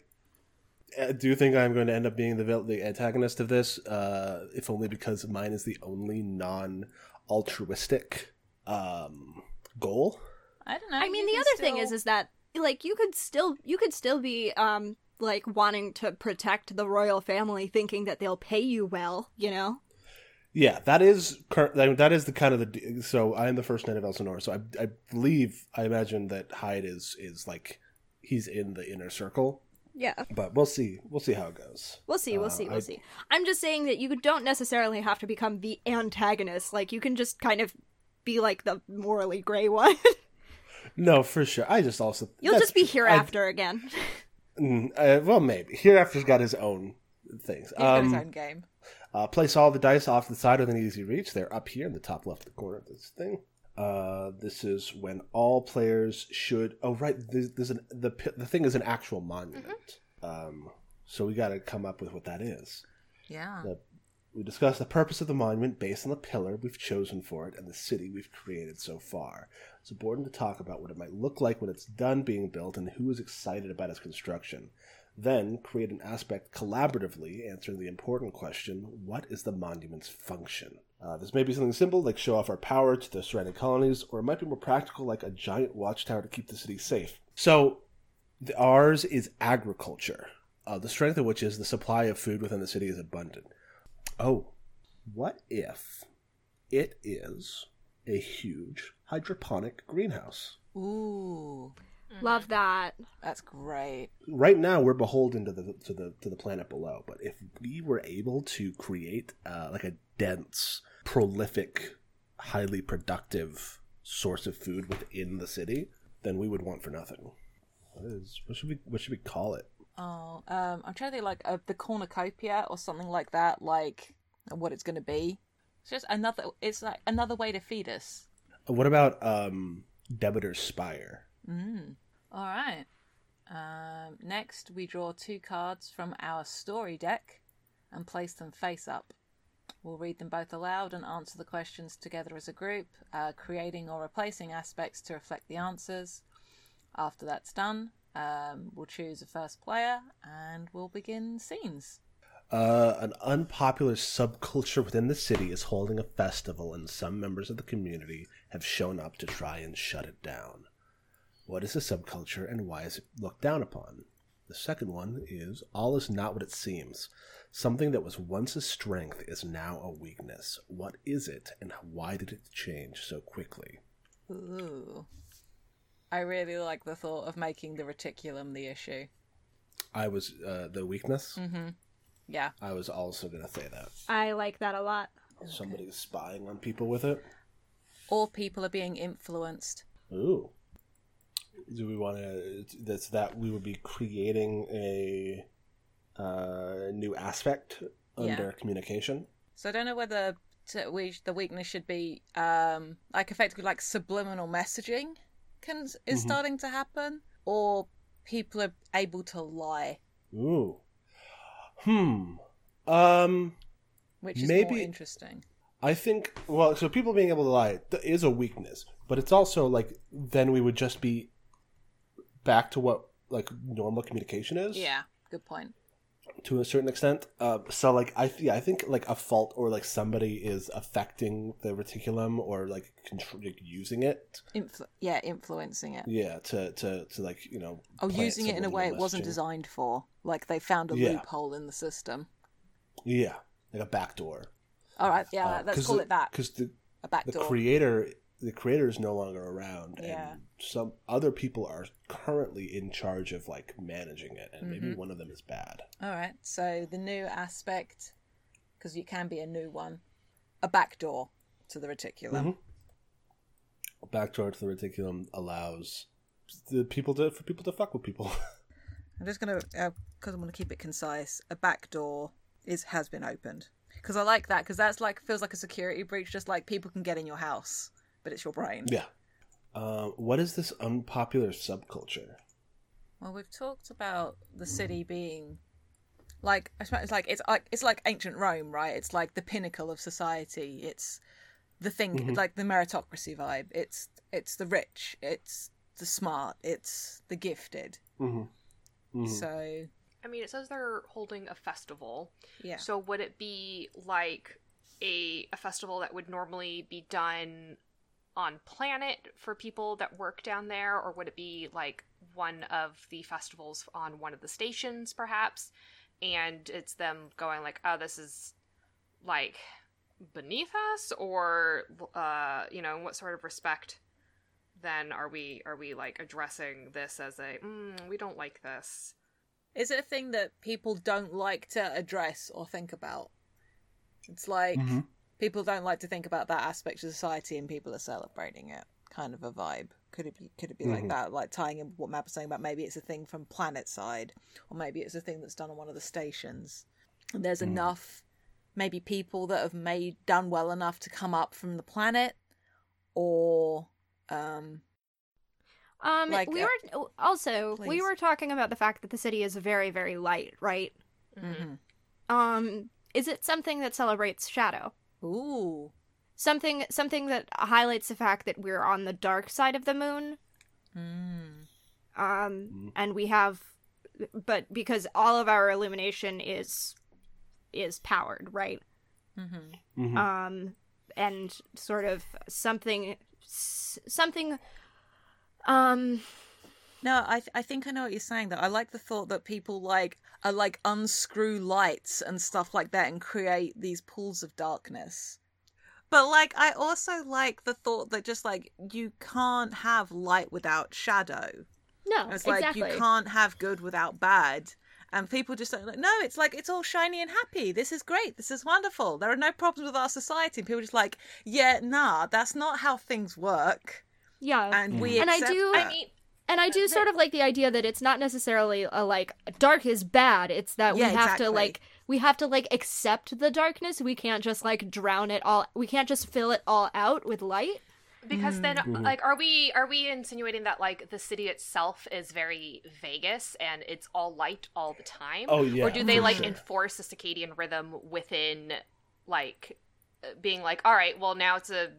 uh, do think I'm going to end up being the the antagonist of this, uh, if only because mine is the only non altruistic um, goal.
I don't know.
I mean,
you
the
can
other thing is, is that like you could still you could still be um like wanting to protect the royal family, thinking that they'll pay you well. You know.
Yeah, that is cur- that that is the kind of the so I am the first knight of Elsinore. So I I believe I imagine that Hyde is is like he's in the inner circle,
Yeah.
but we'll see we'll see how it goes.
We'll see. We'll
Uh,
see. We'll
I-
see. I'm just saying that you don't necessarily have to become the antagonist. Like you can just kind of be like the morally gray one.
No, for sure. I just also
You'll just be
true.
hereafter again.
I, mm, uh, well, maybe hereafter's got his own things.
He's got his
Um,
own game.
Uh, place all the dice off to the side within easy reach. They're up here in the top left corner of this thing. Uh, this is when all players should. Oh, right. There's, there's an, the the thing is an actual monument. Um, so we got to come up with what that is.
Yeah.
The, we discussed the purpose of the monument based on the pillar we've chosen for it and the city we've created so far. It's important to talk about what it might look like when it's done being built and who is excited about its construction. Then create an aspect collaboratively, answering the important question what is the monument's function? Uh, this may be something simple, like show off our power to the surrounding colonies, or it might be more practical, like a giant watchtower to keep the city safe. So, the, ours is agriculture, uh, the strength of which is the supply of food within the city is abundant. Oh, what if it is a huge hydroponic greenhouse?
Ooh,
Love that.
that's great.
Right now, we're beholden to the to the to the planet below. But if we were able to create uh, like a dense, prolific, highly productive source of food within the city, then we would want for nothing. What is what should we what should we call it?
Oh, um, I'm trying to think like uh, the cornucopia or something like that. Like what it's going to be. It's just another. It's like another way to feed us.
What about um, Demeter's Spire?
Mm. All right. Um, next, we draw two cards from our story deck and place them face up. We'll read them both aloud and answer the questions together as a group, uh, creating or replacing aspects to reflect the answers. After that's done, um, we'll choose a first player and we'll begin scenes.
Uh, an unpopular subculture within the city is holding a festival, and some members of the community have shown up to try and shut it down. What is a subculture, and why is it looked down upon? The second one is all is not what it seems. Something that was once a strength is now a weakness. What is it, and why did it change so quickly?
Ooh. I really like the thought of making the reticulum the issue.
I was uh, the weakness.
Mm-hmm. Yeah.
I was also going to say that
I like that a lot.
somebody's spying on people with it.
Or people are being influenced.
Ooh. Do we want to? That's that we would be creating a uh, new aspect under
Yeah.
communication.
So I don't know whether to, we the weakness should be um like effectively like subliminal messaging can is
Mhm.
starting to happen, or people are able to lie,
Ooh. Hmm. Um.
which is
Maybe-
more interesting.
I think. Well, so people being able to lie is a weakness, but it's also like then we would just be back to what like normal communication is.
Yeah, good point.
to a certain extent. Uh, so like I yeah I think like a fault or like somebody is affecting the reticulum or like, contr- like using it.
Influ- yeah, influencing it.
Yeah, to to to like you know.
Oh, using it in a way it wasn't designed for. Like they found a
Yeah.
loophole in the system.
Yeah, like a backdoor.
All right, yeah,
Uh,
let's call it that.
Because the
A
the creator the creator is no longer around,
Yeah.
and some other people are currently in charge of like managing it, and maybe
Mm-hmm.
one of them is bad.
All right, so the new aspect, because you can be a new one, a backdoor to the reticulum.
Mhm. A backdoor to the reticulum allows the people to for people to fuck with people.
I'm just gonna, because I want to keep it concise. A back door is has been opened because I like that because that's like feels like a security breach. Just like people can get in your house, but it's your brain.
Yeah. Uh, what is this unpopular subculture?
Well, we've talked about the city being like it's like it's like it's like ancient Rome, right? It's like the pinnacle of society. It's the thing, like the meritocracy vibe. It's it's the rich. It's the smart. It's the gifted.
Mm-hmm.
So
I mean, it says they're holding a festival.
yeah,
So would it be like a a festival that would normally be done on planet for people that work down there, or would it be like one of the festivals on one of the stations, perhaps? And it's them going like, "Oh, this is like beneath us," or uh, you know, in what sort of respect? Then are we are we like addressing this as a mm, we don't like this?
Is it a thing that people don't like to address or think about? It's like
Mhm.
People don't like to think about that aspect of society, and people are celebrating it. Kind of a vibe. Could it be? Could it be like
Mhm.
that? Like tying in what Matt was saying about maybe it's a thing from planet side, or maybe it's a thing that's done on one of the stations. And there's
Mm.
enough, maybe people that have made done well enough to come up from the planet, or um,
Um,
Like,
we
uh,
were also we were talking about the fact that the city is very very light, right?
mhm.
Um, is it something that celebrates shadow?
Ooh,
Something something that highlights the fact that we're on the dark side of the moon.
mm.
Um,
Mhm.
and we have, but because all of our illumination is is powered, right?
hmm
Mhm.
um and sort of something something um
No, I th- I think I know what you're saying. That I like the thought that people like are like unscrew lights and stuff like that and create these pools of darkness. But like I also like the thought that just like you can't have light without shadow.
no
It's like
exactly
you can't have good without bad. And people just don't like no, it's like it's all shiny and happy. This is great. This is wonderful. There are no problems with our society. And people are just like, yeah, nah, that's not how things work.
yeah
And we
And I
accept
do-
I mean,
and i do sort of like the idea that it's not necessarily a like dark is bad it's that
Yeah,
we have
exactly.
to like we have to like accept the darkness we can't just like drown it all we can't just fill it all out with light
because then
Mhm.
like are we are we insinuating that like the city itself is very vegas and it's all light all the time
Oh yeah.
or do they like
sure.
enforce the circadian rhythm within like being like all right well now it's a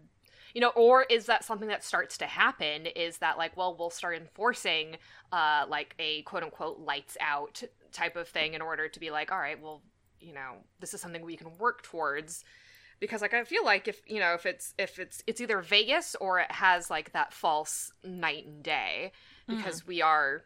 you know or is that something that starts to happen is that like well we'll start enforcing uh like a quote unquote lights out type of thing in order to be like all right well you know this is something we can work towards. Because like i feel like if you know if it's if it's it's either vegas or it has like that false night and day because we are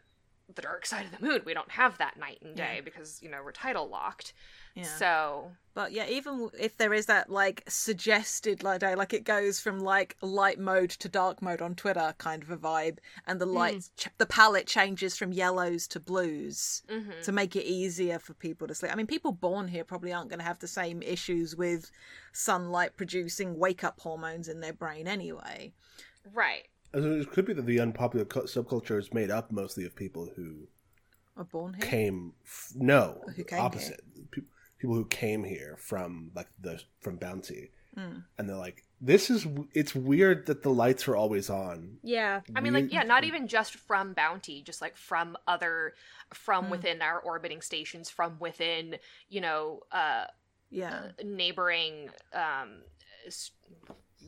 the dark side of the moon. We don't have that night and day because you know we're tidal locked
Yeah.
so
But yeah, even if there is that like suggested light day, like it goes from like light mode to dark mode on Twitter kind of a vibe, and the lights, ch- the palette changes from yellows to blues
mhm.
to make it easier for people to sleep. I mean, people born here probably aren't going to have the same issues with sunlight producing wake up hormones in their brain anyway.
right
It could be that the unpopular cu- subculture is made up mostly of people who
Are born here.
came. F- no,
Who came
opposite. Pe- people who came here from like the from Bounty,
Mm.
and they're like, "This is. It's weird that the lights are always on."
Yeah.
I mean, like, yeah, not even just from Bounty, just like from other, from
Mm.
within our orbiting stations, from within, you know, uh,
Yeah.
neighboring, um, s- mm,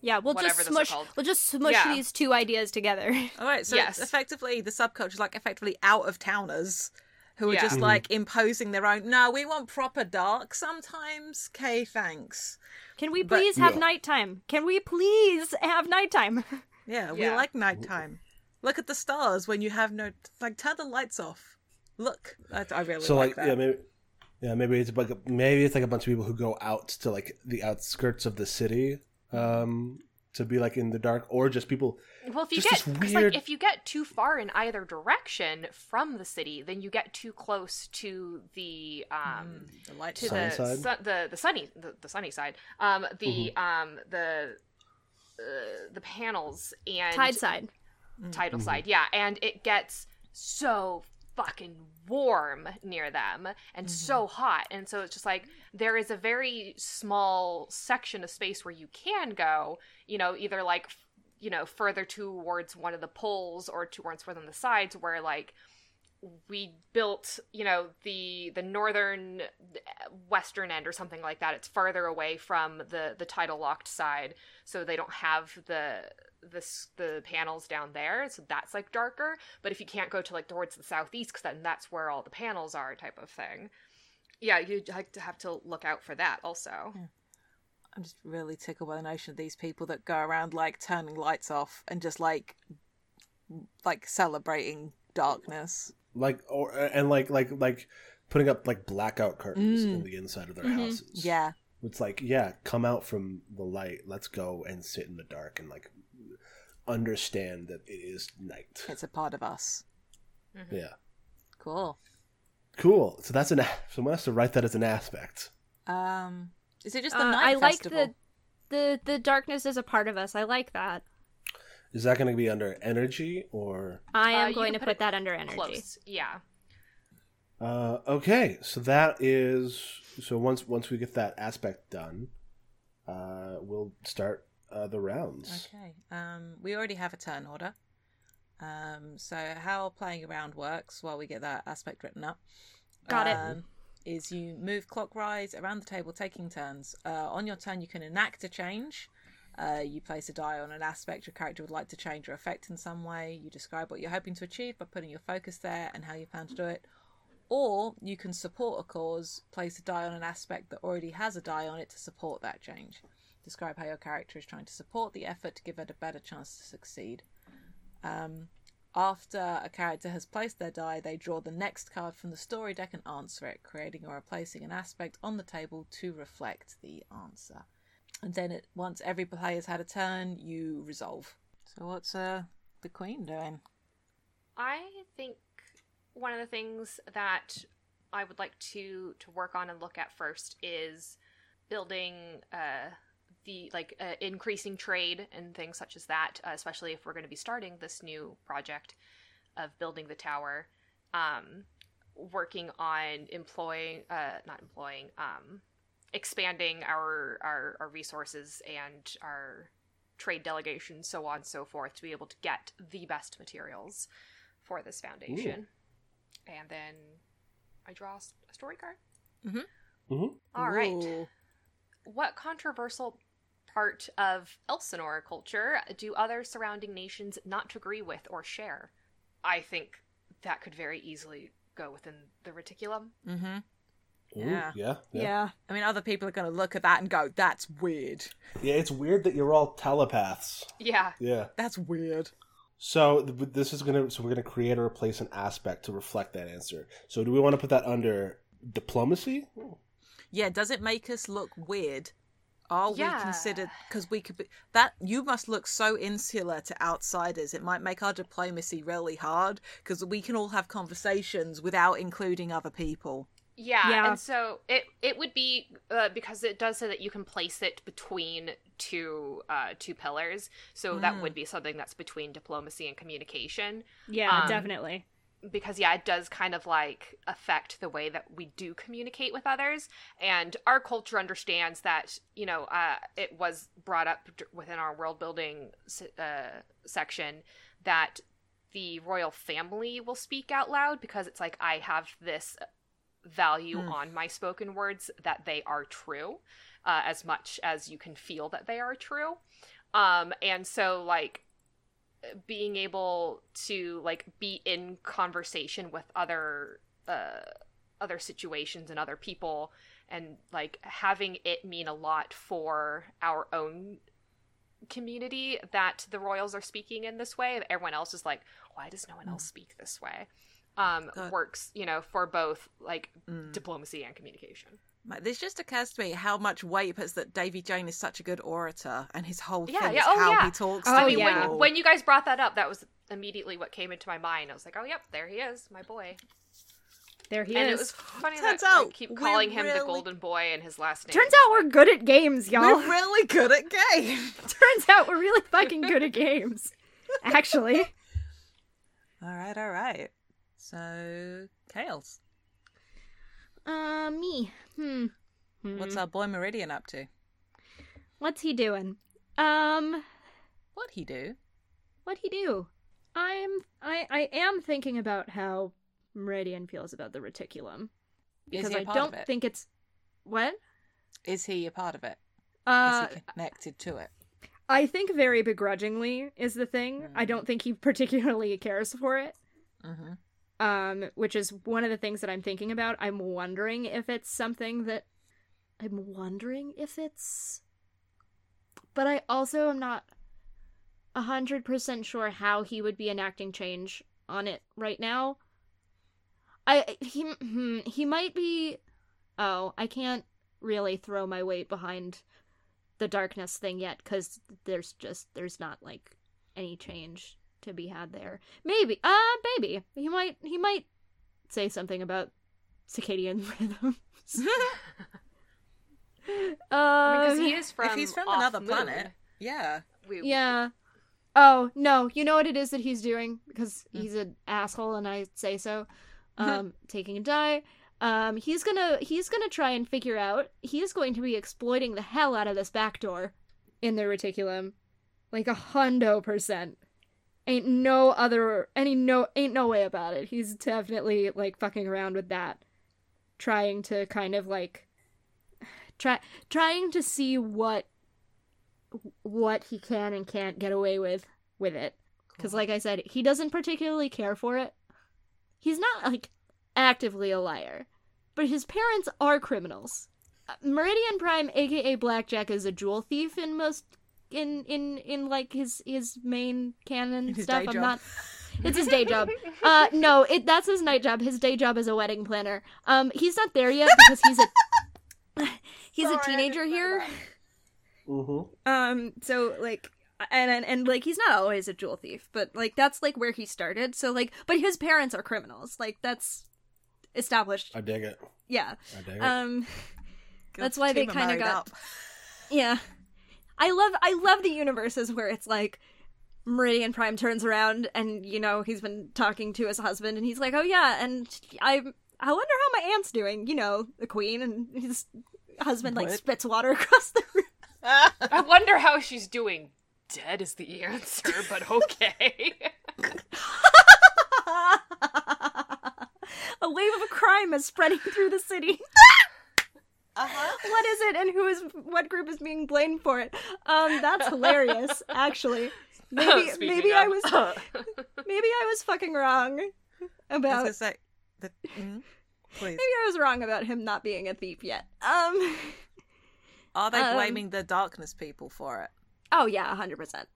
Yeah, we'll
whatever
just
those are
smush we'll just smush
Yeah.
these two ideas together.
All right, so
Yes.
effectively the subculture is like effectively out of towners who are
Yeah.
just
Mhm.
like imposing their own. No, we want proper dark sometimes. Okay, thanks.
Can we
But-
please have
Yeah.
nighttime? Can we please have nighttime?
Yeah, we
Yeah.
like nighttime. Look at the stars when you have no like. Turn the lights off. Look, I, I really
so
like,
like,
that.
yeah, maybe. Yeah, maybe it's like maybe it's like a bunch of people who go out to like the outskirts of the city, um, to be like in the dark, or just people.
Well, if you
Just
get,
this
'cause,
weird-
like, if you get too far in either direction from the city, then you get too close to the, um,
Mm, the light
to
Sunny
the
side?
su- the the sunny the, the sunny side um the
Mm-hmm.
um the uh, the panels and
Tide side.
tidal
Mhm.
side yeah and it gets so fucking warm near them and so hot and so it's just like there is a very small section of space where you can go you know either like f- you know further towards one of the poles or towards one of the sides where like we built you know the the northern western end or something like that. It's farther away from the the tidal locked side so they don't have the this the panels down there so that's like darker. But if you can't go to like towards the southeast because then that's where all the panels are type of thing. Yeah you like to have to look out for that also
I'm just really tickled by the notion of these people that go around like turning lights off and just like like celebrating darkness.
like or and like like like putting up like blackout curtains
Mm.
in the inside of their
Mhm.
houses.
Yeah.
it's like yeah, come out from the light. Let's go and sit in the dark and like understand that it is night.
It's a part of us.
Yeah,
Cool.
cool. So that's an a- someone has to write that as an aspect.
Um, is it just the
Uh,
night
I like the the the darkness is a part of us. I like that.
Is that going to be under energy or?
I
Uh,
am
you
going to
put
put that under energy.
close yeah
Uh, okay, so that is so once once we get that aspect done, uh, we'll start uh, the rounds.
Okay. Um, we already have a turn order. Um, so how playing around works while we get that aspect written up.
Got it.
um, Is you move clockwise around the table, taking turns. Uh, on your turn, you can enact a change. Uh, you place a die on an aspect your character would like to change or affect in some way. You describe what you're hoping to achieve by putting your focus there and how you plan to do it. Or you can support a cause, place a die on an aspect that already has a die on it to support that change. Describe how your character is trying to support the effort to give it a better chance to succeed. Um, after a character has placed their die, they draw the next card from the story deck and answer it, creating or replacing an aspect on the table to reflect the answer. And then, it, once every player's had a turn, you resolve. So, what's uh, the Queen doing?
I think one of the things that I would like to to work on and look at first is building uh, the like uh, increasing trade and things such as that, uh, especially if we're going to be starting this new project of building the tower. Um, working on employing, uh, not employing, um, expanding our, our our resources and our trade delegation, so on and so forth, to be able to get the best materials for this foundation. And then I draw a story card.
hmm
All right.
Ooh.
What controversial part of Elsinore culture do other surrounding nations not agree with or share? I think that could very easily go within the reticulum.
Mm-hmm.
Ooh,
Yeah.
yeah, yeah,
Yeah.
I mean, other people are going to look at that and go, "That's weird.
Yeah, It's weird that you're all telepaths.
Yeah.
Yeah.
That's weird."
So this is gonna. So we're gonna create or replace an aspect to reflect that answer. So do we want to put that under diplomacy?
Yeah, does it make us look weird? Are
Yeah.
we considered because we could be that you must look so insular to outsiders. It might make our diplomacy really hard because we can all have conversations without including other people.
Yeah,
Yeah.
and so it it would be uh, because it does say that you can place it between two uh, two pillars. So that would be something that's between diplomacy and communication.
Yeah,
Um,
definitely.
Because yeah, it does kind of like affect the way that we do communicate with others, and our culture understands that you know uh, it was brought up within our world building uh, section that the royal family will speak out loud because it's like I have this value
Mm.
on my spoken words that they are true uh, as much as you can feel that they are true um and so like being able to like be in conversation with other uh other situations and other people. And like having it mean a lot for our own community that the royals are speaking in this way. Everyone else is like why does no one else speak this way? Um works you know for both like
Mm.
diplomacy and communication
This just occurs to me how much weight it puts that Davy Jane is such a good orator, and his whole
Yeah,
thing
yeah,
is
oh,
how
yeah.
he talks
Oh,
to
I mean,
yeah.
when, when you guys brought that up, that was immediately what came into my mind. I was like, oh, yep, there he is, my boy.
There he
and
is.
it was funny
Turns
that I
out
keep
we're
calling him the golden boy and his last name.
Turns out we're good at games, y'all.
We're really good at games.
Turns out we're really fucking good at games. Actually.
all right, all right. So, Kales,
Uh, me. Hmm. Hmm.
what's our boy Meridian up to?
What's he doing? Um,
What he do?
what'd he do? I'm I I am thinking about how Meridian feels about the reticulum because I don't
it?
think it's what.
Is he a part of it?
Uh,
is he connected to it?
I think very begrudgingly is the thing. I
Mm.
don't think he particularly cares for it.
Mm-hmm.
Um, which is one of the things that I'm thinking about. I'm wondering if it's something that I'm wondering if it's but I also am not a hundred percent sure how he would be enacting change on it right now. I he hmm, he might be oh, I can't really throw my weight behind the darkness thing yet because there's just there's not like any change to be had there. Maybe, uh, maybe he might he might say something about circadian rhythms. uh,
because he is from
if he's from another
moon,
planet, yeah.
we-
yeah. Oh no, you know what it is that he's doing because he's an asshole and I say so. Um, taking a die. Um, he's gonna he's gonna try and figure out. He is going to be exploiting the hell out of this back door in the reticulum, like a hundo percent. Ain't no other any no ain't no way about it. He's definitely like fucking around with that, trying to kind of like try trying to see what what he can and can't get away with with it. Because, like I said, he doesn't particularly care for it. He's not like actively a liar, but his parents are criminals. Uh, Meridian Prime, aka Blackjack, is a jewel thief in most in in in like his his main canon
his
stuff. I'm
job.
not. It's his day job. Uh, no, it that's his night job. His day job is a wedding planner. Um, he's not there yet because he's a he's
Sorry, I
a teenager here.
that.
Mm-hmm.
Um, so like, and, and and like he's not always a jewel thief, but like that's like where he started. So like, but his parents are criminals. Like that's established.
I dig it.
Yeah.
I dig it.
Um.
Good
That's why they kinda got-
up.
Yeah. I love I love the universes where it's like Meridian Prime turns around and you know he's been talking to his husband and he's like, "Oh yeah, and I I wonder how my aunt's doing." You know, the queen and his husband like spits water across the room.
I wonder how she's doing. Dead is the answer, but okay.
a wave of a crime is spreading through the city.
uh-huh.
what is it and who is what group is being blamed for it? Um, that's hilarious, actually. Maybe
Speaking
maybe I was maybe I was fucking wrong
I was
about
gonna say the, mm, Please.
Maybe I was wrong about him not being a thief yet. Um.
Are they
Um,
blaming the darkness people for it?
Oh yeah, hundred percent.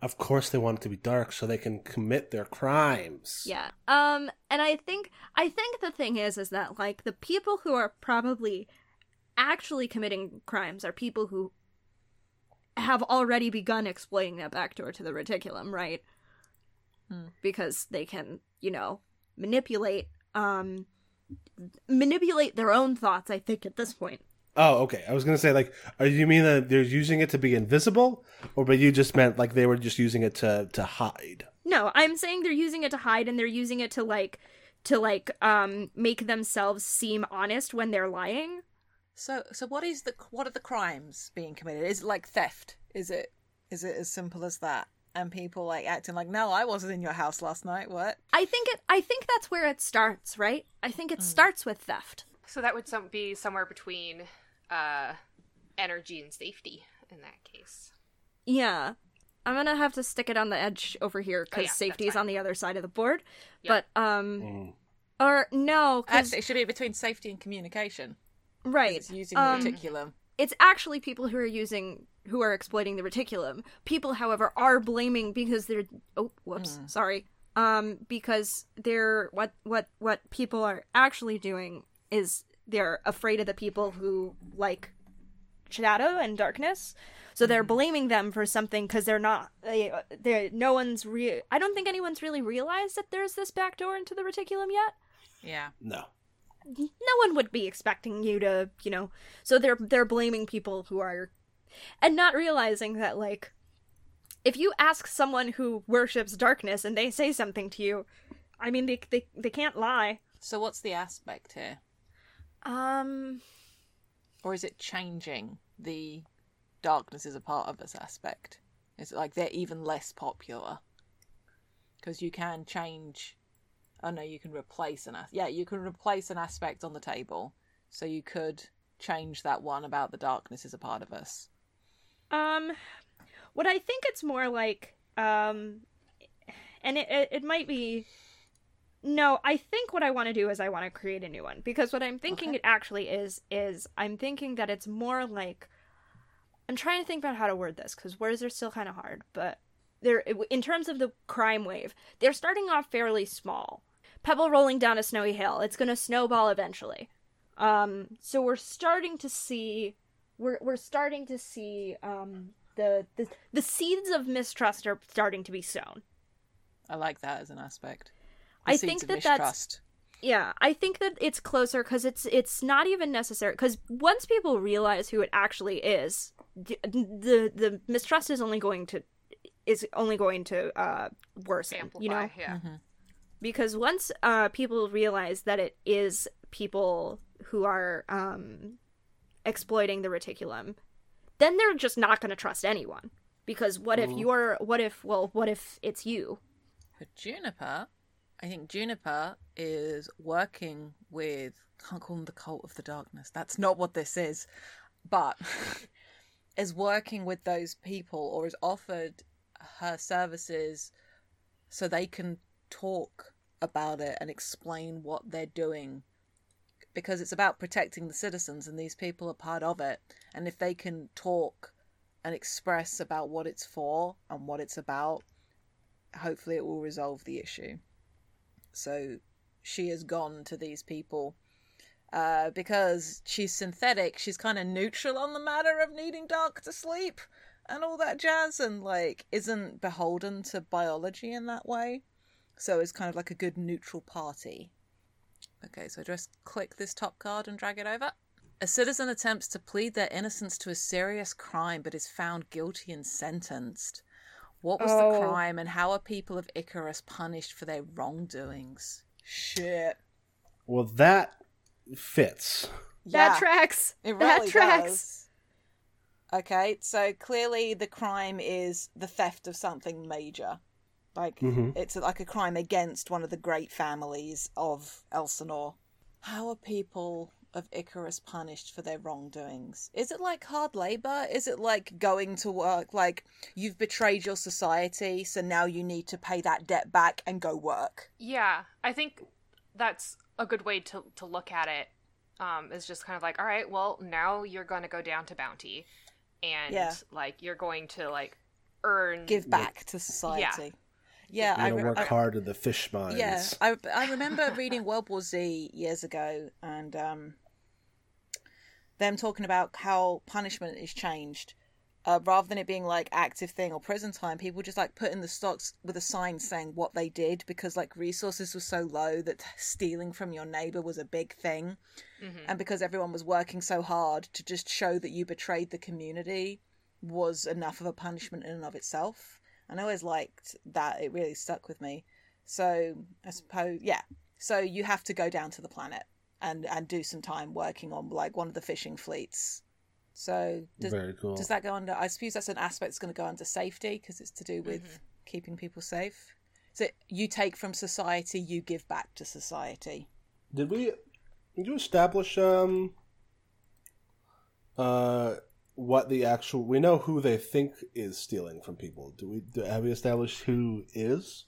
Of course, they want it to be dark so they can commit their crimes.
Yeah. Um. And I think I think the thing is is that like the people who are probably actually committing crimes are people who have already begun exploiting that backdoor to the reticulum, right?
Hmm.
Because they can, you know, manipulate um manipulate their own thoughts, I think, at this point.
Oh, okay. I was gonna say, like, are you mean that they're using it to be invisible, or but you just meant like they were just using it to to hide?
No, I'm saying they're using it to hide and they're using it to like to like um make themselves seem honest when they're lying.
So, so what is the what are the crimes being committed? Is it like theft? Is it is it as simple as that? And people like acting like, no, I wasn't in your house last night. What?
I think it I think that's where it starts, right? I think it starts with theft.
So that would some- be somewhere between uh, energy and safety in that case.
Yeah. I'm going to have to stick it on the edge over here cuz
Oh, yeah,
safety is on the other side of the board.
Yep.
But um
Mm.
or no, cuz
Actually, it should be between safety and communication. 'Cause
right.
It's using
Um,
the reticulum.
it's actually people who are using who are exploiting the reticulum. People, however, are blaming because they're oh whoops, sorry. Um because they're what what what people are actually doing is they're afraid of the people who like shadow and darkness. So they're blaming them for something cuz they're not they they no one's re- I don't think anyone's really realized that there's this back door into the reticulum yet
Yeah.
No.
No one would be expecting you to, you know. So they're they're blaming people who are and not realizing that like if you ask someone who worships darkness and they say something to you, I mean they they, they can't lie.
So what's the aspect here,
Um
or is it changing the darkness is a part of this aspect? Is it like they're even less popular? Because you can change. Oh no, you can replace an as- yeah, you can replace an aspect on the table. So you could change that one about the darkness is a part of us.
um what I think it's more like um and it it, it might be no, I think what I want to do is I want to create a new one because what I'm thinking
Okay.
it actually is is I'm thinking that it's more like I'm trying to think about how to word this because words are still kind of hard, but they're in terms of the crime wave, they're starting off fairly small. Pebble rolling down a snowy hill. It's going to snowball eventually. Um, so we're starting to see, we're we're starting to see um, the the the seeds of mistrust are starting to be sown.
I like that as an aspect.
I
seeds
think
of
that that's
mistrust.
yeah, I think that it's closer because it's it's not even necessary because once people realize who it actually is, d- the the mistrust is only going to is only going to uh worsen.
Amplify,
You know,
yeah.
Because once uh people realize that it is people who are um exploiting the reticulum, then they're just not going to trust anyone. Because what if you're what if well what if it's you?
For Juniper, I think Juniper is working with. Can't call them the cult of the darkness. That's not what this is. But is working with those people or is offered her services so they can talk about it and explain what they're doing. Because it's about protecting the citizens and these people are part of it. And if they can talk and express about what it's for and what it's about, hopefully it will resolve the issue. So she has gone to these people uh, because she's synthetic. She's kind of neutral on the matter of needing dark to sleep and all that jazz, and like isn't beholden to biology in that way. So it's kind of like a good neutral party. Okay, so just click this top card and drag it over. A citizen attempts to plead their innocence to a serious crime but is found guilty and sentenced. What was
Oh.
the crime and how are people of Icarus punished for their wrongdoings? Shit.
Well, that fits.
That tracks.
It
that tracks.
does. Okay, so clearly the crime is the theft of something major. Like
Mhm.
it's like a crime against one of the great families of Elsinore. How are people of Icarus punished for their wrongdoings? Is it like hard labor? Is it like going to work like you've betrayed your society, so now you need to pay that debt back and go work?
Yeah, I think that's a good way to to look at it um, is just kind of like, all right, well, now you're going to go down to bounty, and
Yeah.
like you're going to like earn
Give back to society. Yeah,
You're
I, re-
work
I-
hard in the fish mines.
Yeah, I I remember reading World War Z years ago, and um, them talking about how punishment is changed. Uh, rather than it being like active thing or prison time, people just like put in the stocks with a sign saying what they did because like resources were so low that stealing from your neighbor was a big thing,
Mhm.
and because everyone was working so hard to just show that you betrayed the community was enough of a punishment in and of itself. And I always liked that; it really stuck with me. So I suppose, yeah. So you have to go down to the planet and and do some time working on like one of the fishing fleets. So does
Very cool.
does that go under? I suppose that's an aspect that's going to go under safety because it's to do with
Mhm.
keeping people safe. So you take from society, you give back to society.
Did we? Did you establish um? Uh, what the actual? We know who they think is stealing from people. Do we? Do, have we established who is?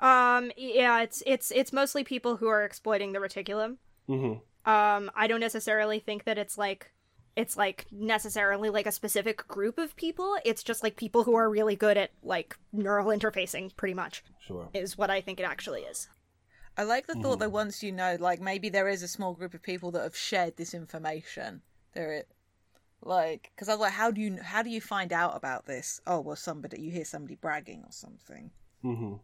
Um, yeah, it's it's it's mostly people who are exploiting the reticulum.
Mm-hmm.
Um, I don't necessarily think that it's like it's like necessarily like a specific group of people. It's just like people who are really good at like neural interfacing, pretty much,
Sure.
is what I think it actually is.
I like the thought
Mhm.
that once you know, like maybe there is a small group of people that have shared this information. There, it, like, because I was like, how do you how do you find out about this? Oh, well, somebody you hear somebody bragging or something.
Mm-hmm.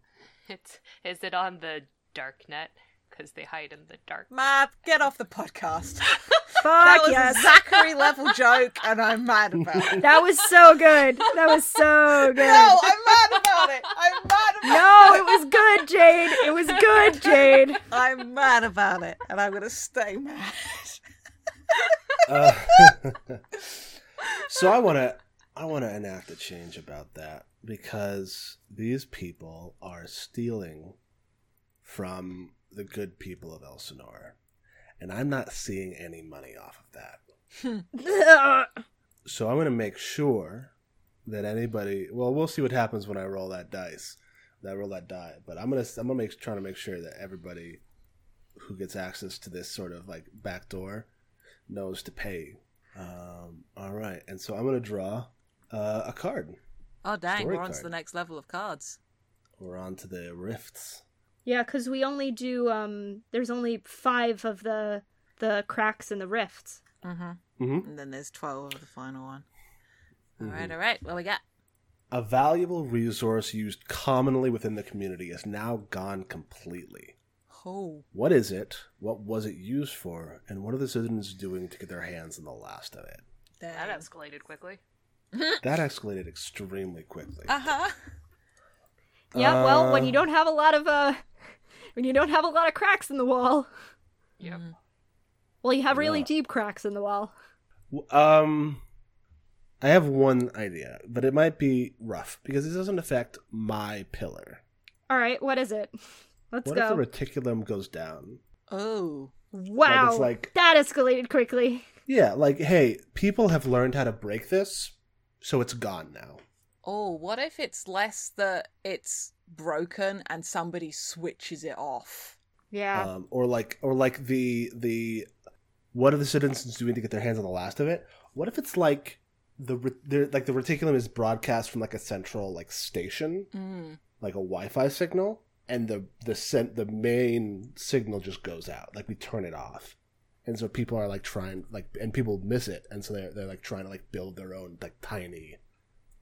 It's is it on the dark net because they hide in the dark.
Mab, get off the podcast.
Fuck
that was
yes.
a Zachary level joke, and I'm mad about it.
That was so good. That was so good.
No, I'm mad about it. I'm mad about
No, it was good, Jade. It was good, Jade.
I'm mad about it, and I'm gonna stay mad.
Uh, so I want to I want to enact a change about that because these people are stealing from the good people of Elsinore, and I'm not seeing any money off of that. So I'm going to make sure that anybody. Well, we'll see what happens when I roll that dice. That roll that die, but I'm gonna I'm gonna make trying to make sure that everybody who gets access to this sort of like back door knows to pay. Um, all right, and so I'm gonna draw uh, a card.
Oh dang,
Story
we're on to the next level of cards.
We're on to the rifts.
Yeah, because we only do um. There's only five of the the cracks in the rifts.
Mm-hmm.
hmm
And then there's twelve of the final one. All
Mhm.
right, all right. What we got?
A valuable resource used commonly within the community is now gone completely.
Oh,
What is it? What was it used for? And what are the citizens doing to get their hands on the last of it?
That escalated quickly.
That escalated extremely quickly.
Uh huh.
Yeah, well, when you don't have a lot of uh, when you don't have a lot of cracks in the wall,
Yep.
well, you have really
Yeah.
deep cracks in the wall.
Um, I have one idea, but it might be rough because it doesn't affect my pillar.
All right, what is it? Let's
what
go.
if the reticulum goes down?
Oh,
wow,
it's like-
that escalated quickly.
Yeah, like, hey, people have learned how to break this, so it's gone now.
oh. What if it's less that it's broken and somebody switches it off?
Yeah,
Um, or like, or like the the what are the citizens doing to get their hands on the last of it? What if it's like the the- like the reticulum is broadcast from like a central like station,
Mm.
like a Wi-Fi signal, and the the cent- the main signal just goes out. Like we turn it off, and so people are like trying like, and people miss it, and so they're they're like trying to like build their own like tiny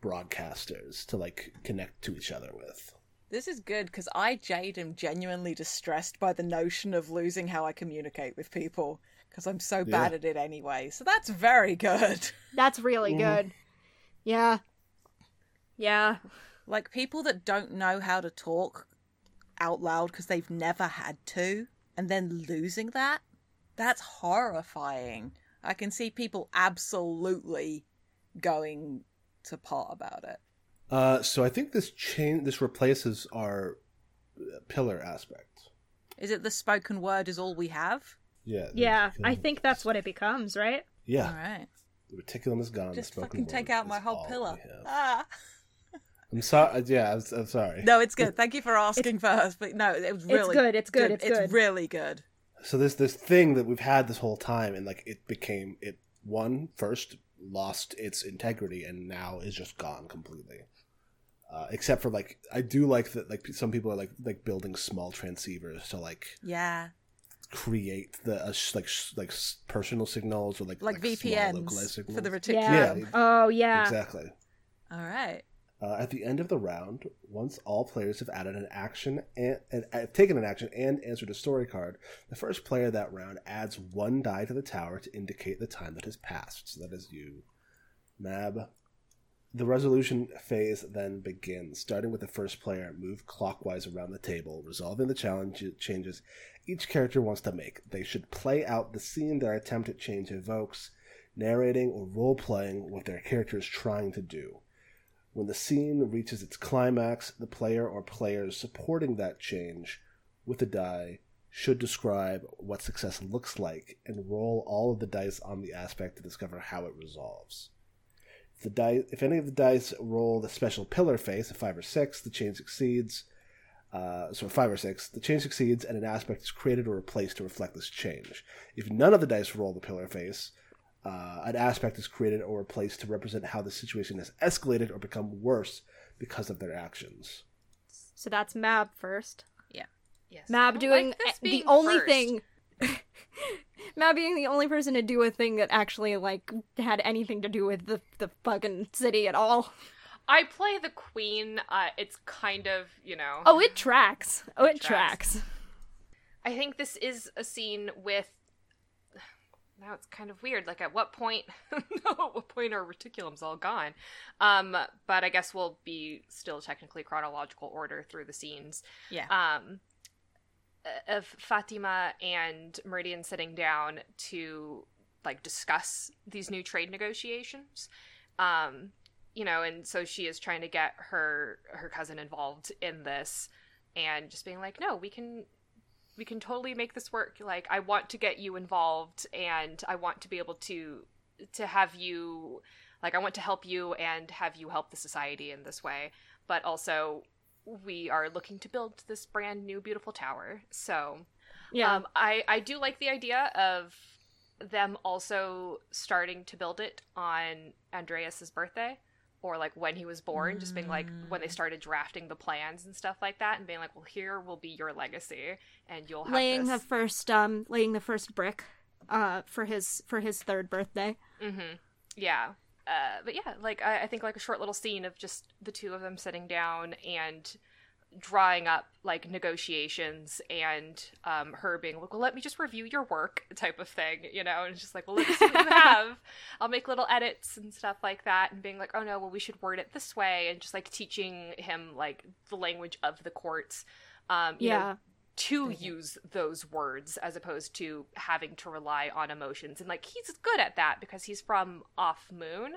broadcasters to like connect to each other with.
This is good because I, Jade, am genuinely distressed by the notion of losing how I communicate with people because I'm so bad
Yeah.
at it anyway. So that's very good.
that's really
Mhm.
good. Yeah, yeah,
Like people that don't know how to talk out loud because they've never had to, and then losing that, that's horrifying. I can see people absolutely going to pot about it.
Uh, so I think this chain this replaces our pillar aspect.
Is it the spoken word is all we have?
Yeah.
yeah. I think that's what it becomes, right?
Yeah,
All right.
the reticulum is gone.
Just
the
fucking
spoken
take out my whole pillar. Ah.
I'm sorry. Yeah, I'm, I'm sorry.
No, it's good. Thank you for asking first. But no, it was really
good, it's good, it's good.
It's really good.
So this this thing that we've had this whole time, and like it became it one first lost its integrity, and now is just gone completely. Uh, except for like, I do like that. Like some people are like like building small transceivers to like
Yeah.
create the uh, sh- like sh- like s- personal signals or like
Like,
small
VPNs
localized
for the
signals.
reticulum.
Yeah.
Yeah.
Oh yeah.
exactly.
All right.
Uh, at the end of the round, once all players have added an action and, and uh, taken an action and answered a story card, the first player that round adds one die to the tower to indicate the time that has passed. So that is you, Mab. The resolution phase then begins, starting with the first player move clockwise around the table, resolving the challenge changes each character wants to make. They should play out the scene their attempt at change evokes, narrating or role playing what their character is trying to do. When the scene reaches its climax, the player or players supporting that change with a die should describe what success looks like and roll all of the dice on the aspect to discover how it resolves. If, the die, if any of the dice roll the special pillar face, a 5 or 6, the change succeeds. Uh, so a 5 or 6, the change succeeds and an aspect is created or replaced to reflect this change. If none of the dice roll the pillar face, uh, an aspect is created or replaced to represent how the situation has escalated or become worse because of their actions.
So that's Mab first. Yeah.
Yes.
Mab
I
doing
like
the only
first.
thing. Mab being the only person to do a thing that actually like had anything to do with the the fucking city at all.
I play the queen. Uh, it's kind of you know.
Oh, it tracks. Oh, it,
It
tracks.
tracks. I think this is a scene with. Now it's kind of weird. Like, at what point? no, at what point are reticulums all gone? Um, but I guess we'll be still technically chronological order through the scenes.
Yeah.
Um, of Fatima and Meridian sitting down to like discuss these new trade negotiations. Um, you know, and so she is trying to get her her cousin involved in this, and just being like, no, we can we can totally make this work. Like, I want to get you involved, and I want to be able to to have you like I want to help you and have you help the society in this way, but also we are looking to build this brand new beautiful tower. So,
Yeah.
um, I I do like the idea of them also starting to build it on Andreas's birthday or like when he was born, just being like when they started drafting the plans and stuff like that, and being like, well, here will be your legacy, and you'll have
laying
this.
the first um laying the first brick uh for his for his third birthday.
Mm-hmm. Yeah. Uh, but yeah, like I, I think like a short little scene of just the two of them sitting down and drawing up like negotiations and um, her being like, well, let me just review your work type of thing, you know, and it's just like, well, let me see what you have. I'll make little edits and stuff like that, and being like, oh no, well, we should word it this way, and just like teaching him like the language of the courts. Um, you know, To mm-hmm. use those words as opposed to having to rely on emotions and like he's good at that because he's from off moon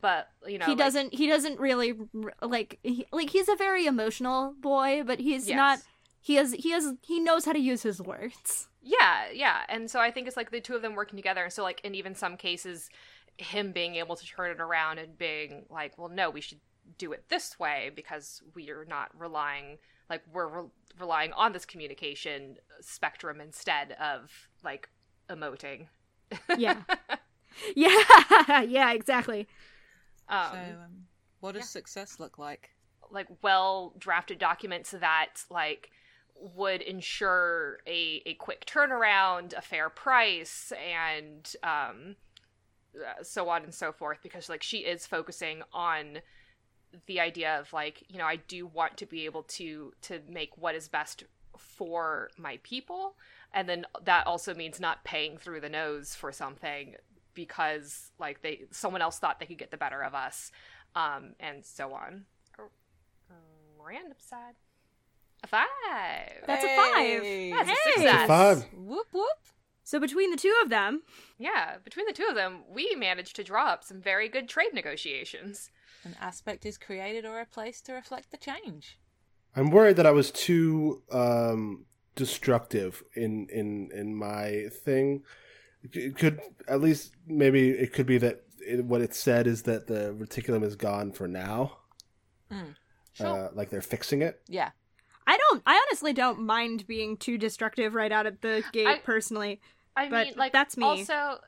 but you know
he
like-
doesn't he doesn't really like he, like he's a very emotional boy, but he's
Yes.
not he has he has he knows how to use his words.
yeah yeah and so i think it's like the two of them working together and so like in even some cases him being able to turn it around and being like well no we should do it this way because we are not relying like we're re- relying on this communication spectrum instead of like emoting
Yeah. yeah. yeah, exactly.
um,
so, um, what does
yeah.
success look like?
like well drafted documents that like would ensure a, a quick turnaround, a fair price, and um, uh, so on and so forth. Because like she is focusing on the idea of like you know I do want to be able to to make what is best for my people, and then that also means not paying through the nose for something because like they someone else thought they could get the better of us, um, and so on random side. A five.
That's a five.
Hey!
That's a
Hey!
success.
Five.
Whoop whoop.
So between the two of them,
Yeah, between the two of them, we managed to draw up some very good trade negotiations.
An aspect is created or replaced to reflect the change.
I'm worried that I was too um, destructive in in in my thing. It could at least maybe it could be that it, what it said is that the reticulum is gone for now.
Sure.
Uh, like they're fixing it.
yeah.
I don't. I honestly don't mind being too destructive right out at the gate.
I-
personally,
I
But
mean, like
that's me.
Also,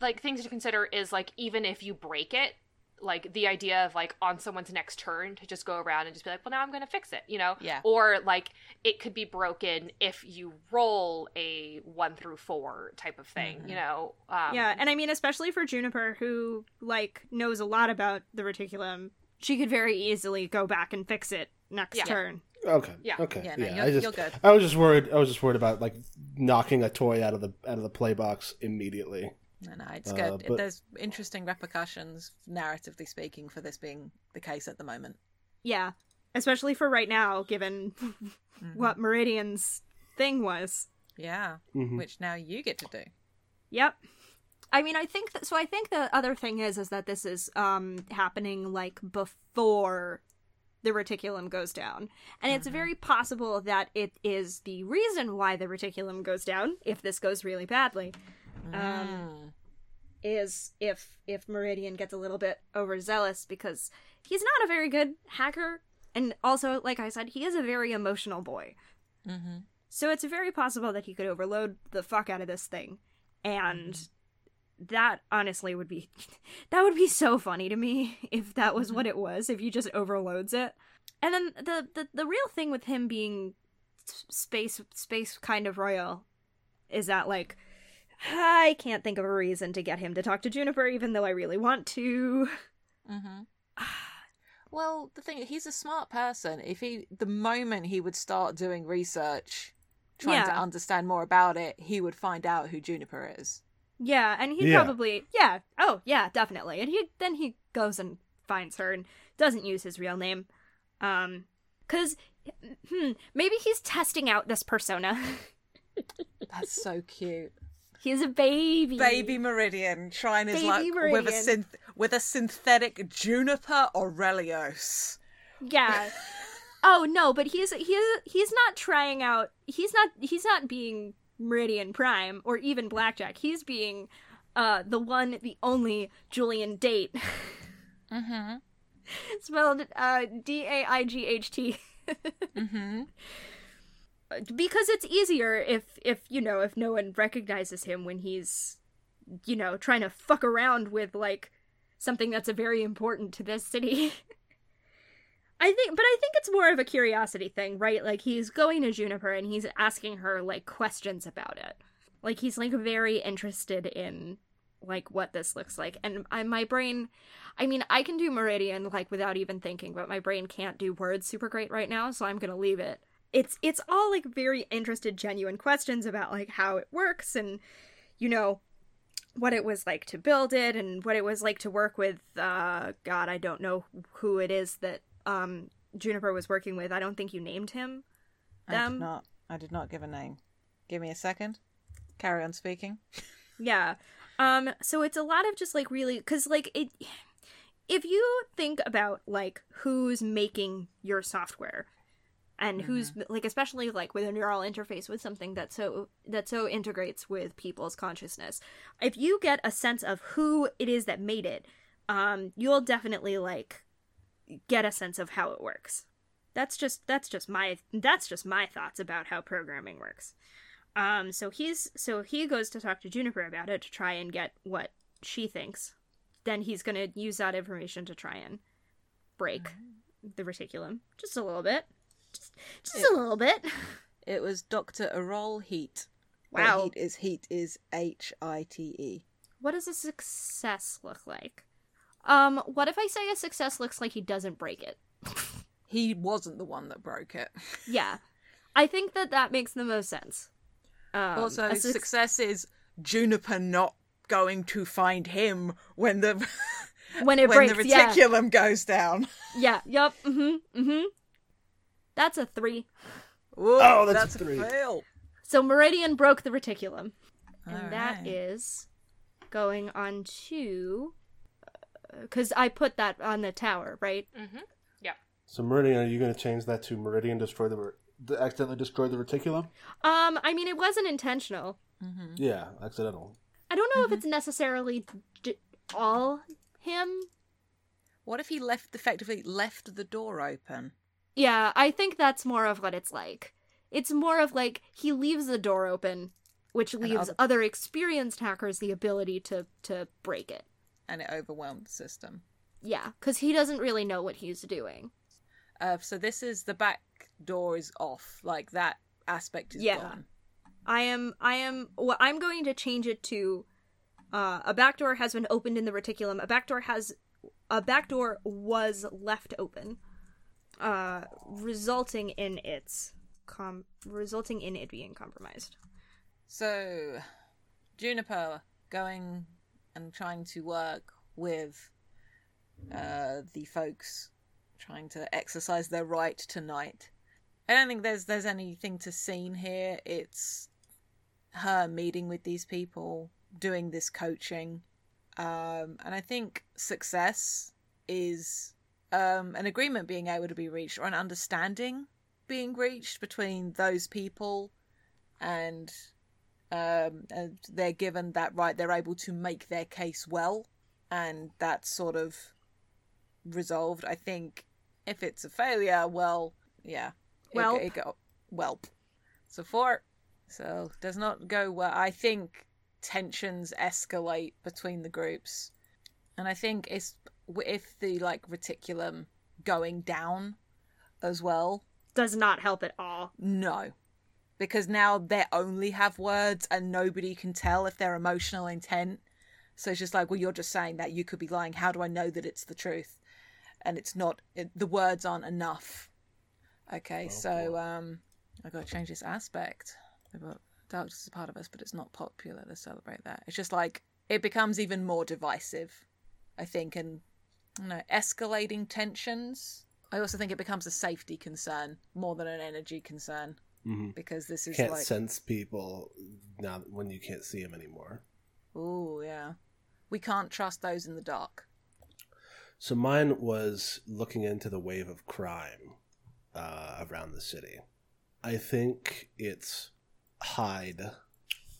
like things to consider is like even if you break it, like the idea of like on someone's next turn to just go around and just be like, well, now I'm going to fix it, you know?
Yeah.
Or like it could be broken if you roll a one through four type of thing, you know? Um,
yeah, and I mean, especially for Juniper, who like knows a lot about the reticulum, she could very easily go back and fix it next
Yeah.
turn.
Okay.
Yeah.
Okay.
Yeah, no,
yeah.
you're-
I just,
you're good.
I was just worried. I was just worried about like knocking a toy out of the out of the play box immediately.
No, no, it's
Uh,
good.
but-
There's interesting repercussions, narratively speaking, for this being the case at the moment.
Yeah, especially for right now, given what Meridian's thing was.
Yeah,
Mhm.
which now you get to do.
Yep. I mean, I think that. So I think the other thing is, is that this is um happening like before the reticulum goes down, and it's very possible that it is the reason why the reticulum goes down if this goes really badly. Um, is if if Meridian gets a little bit overzealous because he's not a very good hacker, and also, like I said, he is a very emotional boy.
hmm
So it's very possible that he could overload the fuck out of this thing. And that honestly would be that would be so funny to me if that was what it was, if he just overloads it. And then the the, the real thing with him being space space kind of royal is that like I can't think of a reason to get him to talk to Juniper even though I really want to.
hmm Well, the thing he's a smart person. If he, the moment he would start doing research, trying to understand more about it, he would find out who Juniper is.
Yeah, and he
Yeah.
probably yeah. Oh, yeah, definitely. And he then he goes and finds her and doesn't use his real name. Um cuz hmm, maybe he's testing out this persona.
That's so cute.
He's a baby.
Baby Meridian trying his luck with a synth with a synthetic Juniper Aurelios.
Yeah. oh no, but he's he's he's not trying out. He's not he's not being Meridian Prime or even Blackjack. He's being uh the one the only Julian Daight.
Mm-hmm.
Spelled uh D A I G H T.
Mm-hmm.
Because it's easier if if you know if no one recognizes him when he's you know trying to fuck around with like something that's very important to this city. I think but i think it's more of a curiosity thing right? Like he's going to juniper and he's asking her like questions about it. Like he's like very interested in like what this looks like. And I, my brain i mean i can do meridian like without even thinking but my brain can't do words super great right now so i'm gonna leave it it's it's all like very interested genuine questions about like how it works and you know what it was like to build it and what it was like to work with uh god i don't know who it is that um juniper was working with i don't think you named him
I
Them?
did not. I did not give a name. Give me a second. Carry on speaking.
Yeah. Um so it's a lot of just like really cuz like it if you think about like who's making your software and who's like especially like with a neural interface with something that so that so integrates with people's consciousness. If you get a sense of who it is that made it, um you'll definitely like get a sense of how it works. That's just that's just my that's just my thoughts about how programming works. Um, so he's so he goes to talk to Juniper about it to try and get what she thinks. Then he's gonna use that information to try and break the reticulum just a little bit, just just a little bit.
It was Dr. Errol Hite.
Wow.
Hite is Hite is H I T E.
What does a success look like? Um, what if I say a success looks like he doesn't break it?
He wasn't the one that broke it.
Yeah, I think that that makes the most sense. Um,
also,
a suc-
success is Juniper not going to find him when the
when it
when
breaks,
the
yeah,
reticulum goes down.
yeah, yep, mm-hmm, mm-hmm. That's a three.
Ooh,
Oh, that's a three.
a fail.
So Meridian broke the reticulum. And that
Alright.
is going on to. Because I put that on the tower, right?
Mm-hmm. Yeah.
So Meridian, are you going to change that to Meridian destroy the, the accidentally destroy the reticulum?
Um, I mean, it wasn't intentional.
Yeah, accidental.
I don't know if it's necessarily d- all him.
What if he left effectively left the door open?
Yeah, I think that's more of what it's like. It's more of like he leaves the door open, which leaves
other-
other experienced hackers the ability to to break it.
and it overwhelmed the system.
Yeah, because he doesn't really know what he's doing.
Uh, so this is the back door is off, like that aspect is
Yeah.
gone.
I am I am well, I'm going to change it to uh, a back door has been opened in the reticulum. A back door has a back door was left open, uh, resulting in its com resulting in it being compromised.
So Juniper going and trying to work with uh, the folks trying to exercise their right tonight. I don't think there's there's anything to seen here. It's her meeting with these people, doing this coaching, um, and I think success is um, an agreement being able to be reached or an understanding being reached between those people and um, and they're given that right. They're able to make their case well, and that's sort of resolved. I think if it's a failure, well, yeah, it-
Welp.
it, go whelp. So four, so does not go well. I think tensions escalate between the groups, and I think it's if the like reticulum going down as well
Does not help at all.
no. Because now they only have words and nobody can tell if they're emotional intent. So it's just like, well, you're just saying that. You could be lying. How do I know that it's the truth? And it's not, it, the words aren't enough. Okay, so um, i got to change this aspect. Darkness is a part of us, but it's not popular to celebrate that. It's just like, it becomes even more divisive, I think, and, I don't know, escalating tensions. I also think it becomes a safety concern more than an energy concern
hmm
because this is
Can't
like,
sense people now when you can't see them anymore.
oh yeah, we can't trust those in the dark.
So mine was looking into the wave of crime uh, around the city. I think it's Hyde.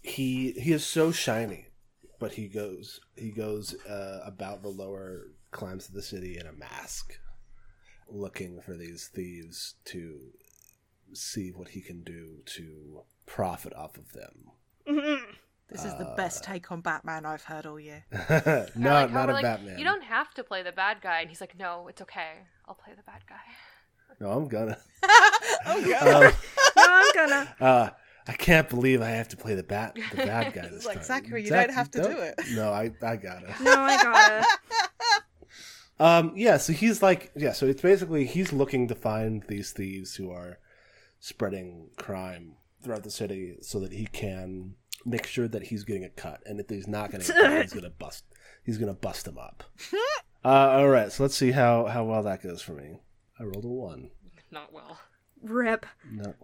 He he is so shiny, but he goes he goes uh, about the lower climbs to the city in a mask, looking for these thieves to see what he can do to profit off of them.
This is the best take on Batman I've heard all year.
not
like
not a
like,
Batman.
You don't have to play the bad guy, and he's like, "No, it's okay. I'll play the bad guy."
No, I'm gonna.
oh god!
Um,
no, I'm gonna.
Uh, I can't believe I have to play the bat, the bad guy this
like,
time.
Zachary, you
Zach,
don't have to do it.
No, I, I gotta.
No, I gotta.
Um, yeah. So he's like, yeah. So it's basically he's looking to find these thieves who are spreading crime throughout the city, so that he can make sure that he's getting a cut, and if he's not getting a cut, he's gonna bust. He's gonna bust them up. uh, all right. So let's see how how well that goes for me. I rolled a one.
Not well.
Rip.
No,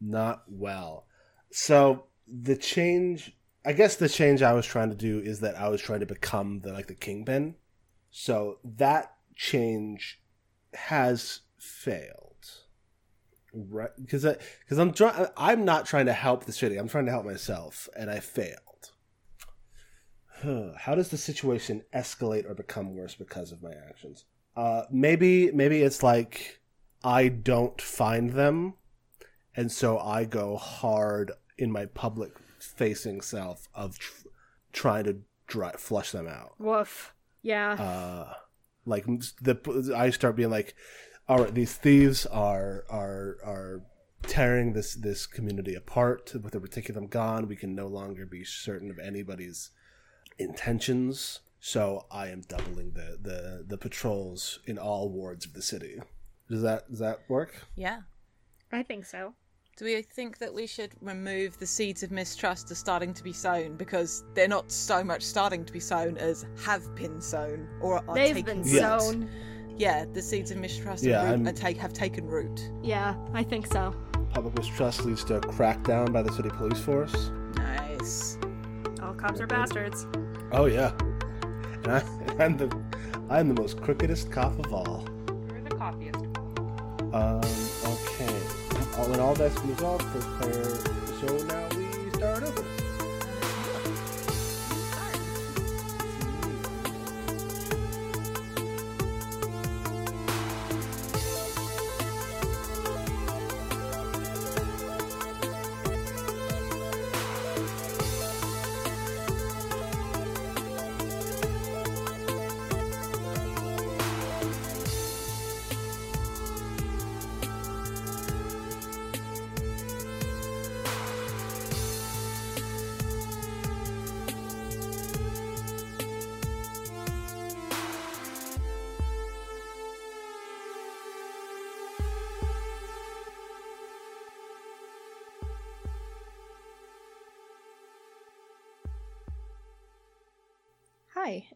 not well. So the change, I guess, the change I was trying to do is that I was trying to become the like the kingpin. So that change has failed, right? Because because I'm I'm not trying to help the city. I'm trying to help myself, and I failed. How does the situation escalate or become worse because of my actions? Uh, maybe maybe it's like I don't find them, and so I go hard in my public facing self of tr- trying to dry, flush them out.
Woof. Yeah.
Uh, like the I start being like, all right, these thieves are are are tearing this this community apart with the reticulum gone. We can no longer be certain of anybody's intentions. So I am doubling the the the patrols in all wards of the city. Does that does that work?
yeah.
I think so.
Do we think that we should remove the seeds of mistrust are starting to be sown because they're not so much starting to be sown as have been sown or are
They've
taking
been
root?
Sown.
Yeah, the seeds of mistrust
Yeah,
are root,
I'm-
are take, have taken root.
Yeah, I think so.
Public mistrust leads to a crackdown by the city police force.
Nice.
All cops are bastards.
Oh yeah, and I, I'm the I'm the most crookedest cop of all.
You're the copyist.
Um, okay. All in all, that's resolved. Player. So now we start over.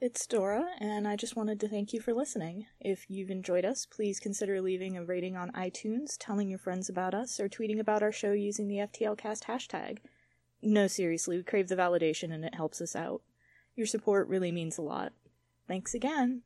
It's Dora, and I just wanted to thank you for listening. If you've enjoyed us, please consider leaving a rating on iTunes, telling your friends about us, or tweeting about our show using the FTLcast hashtag. No, seriously, we crave the validation and it helps us out. Your support really means a lot. Thanks again.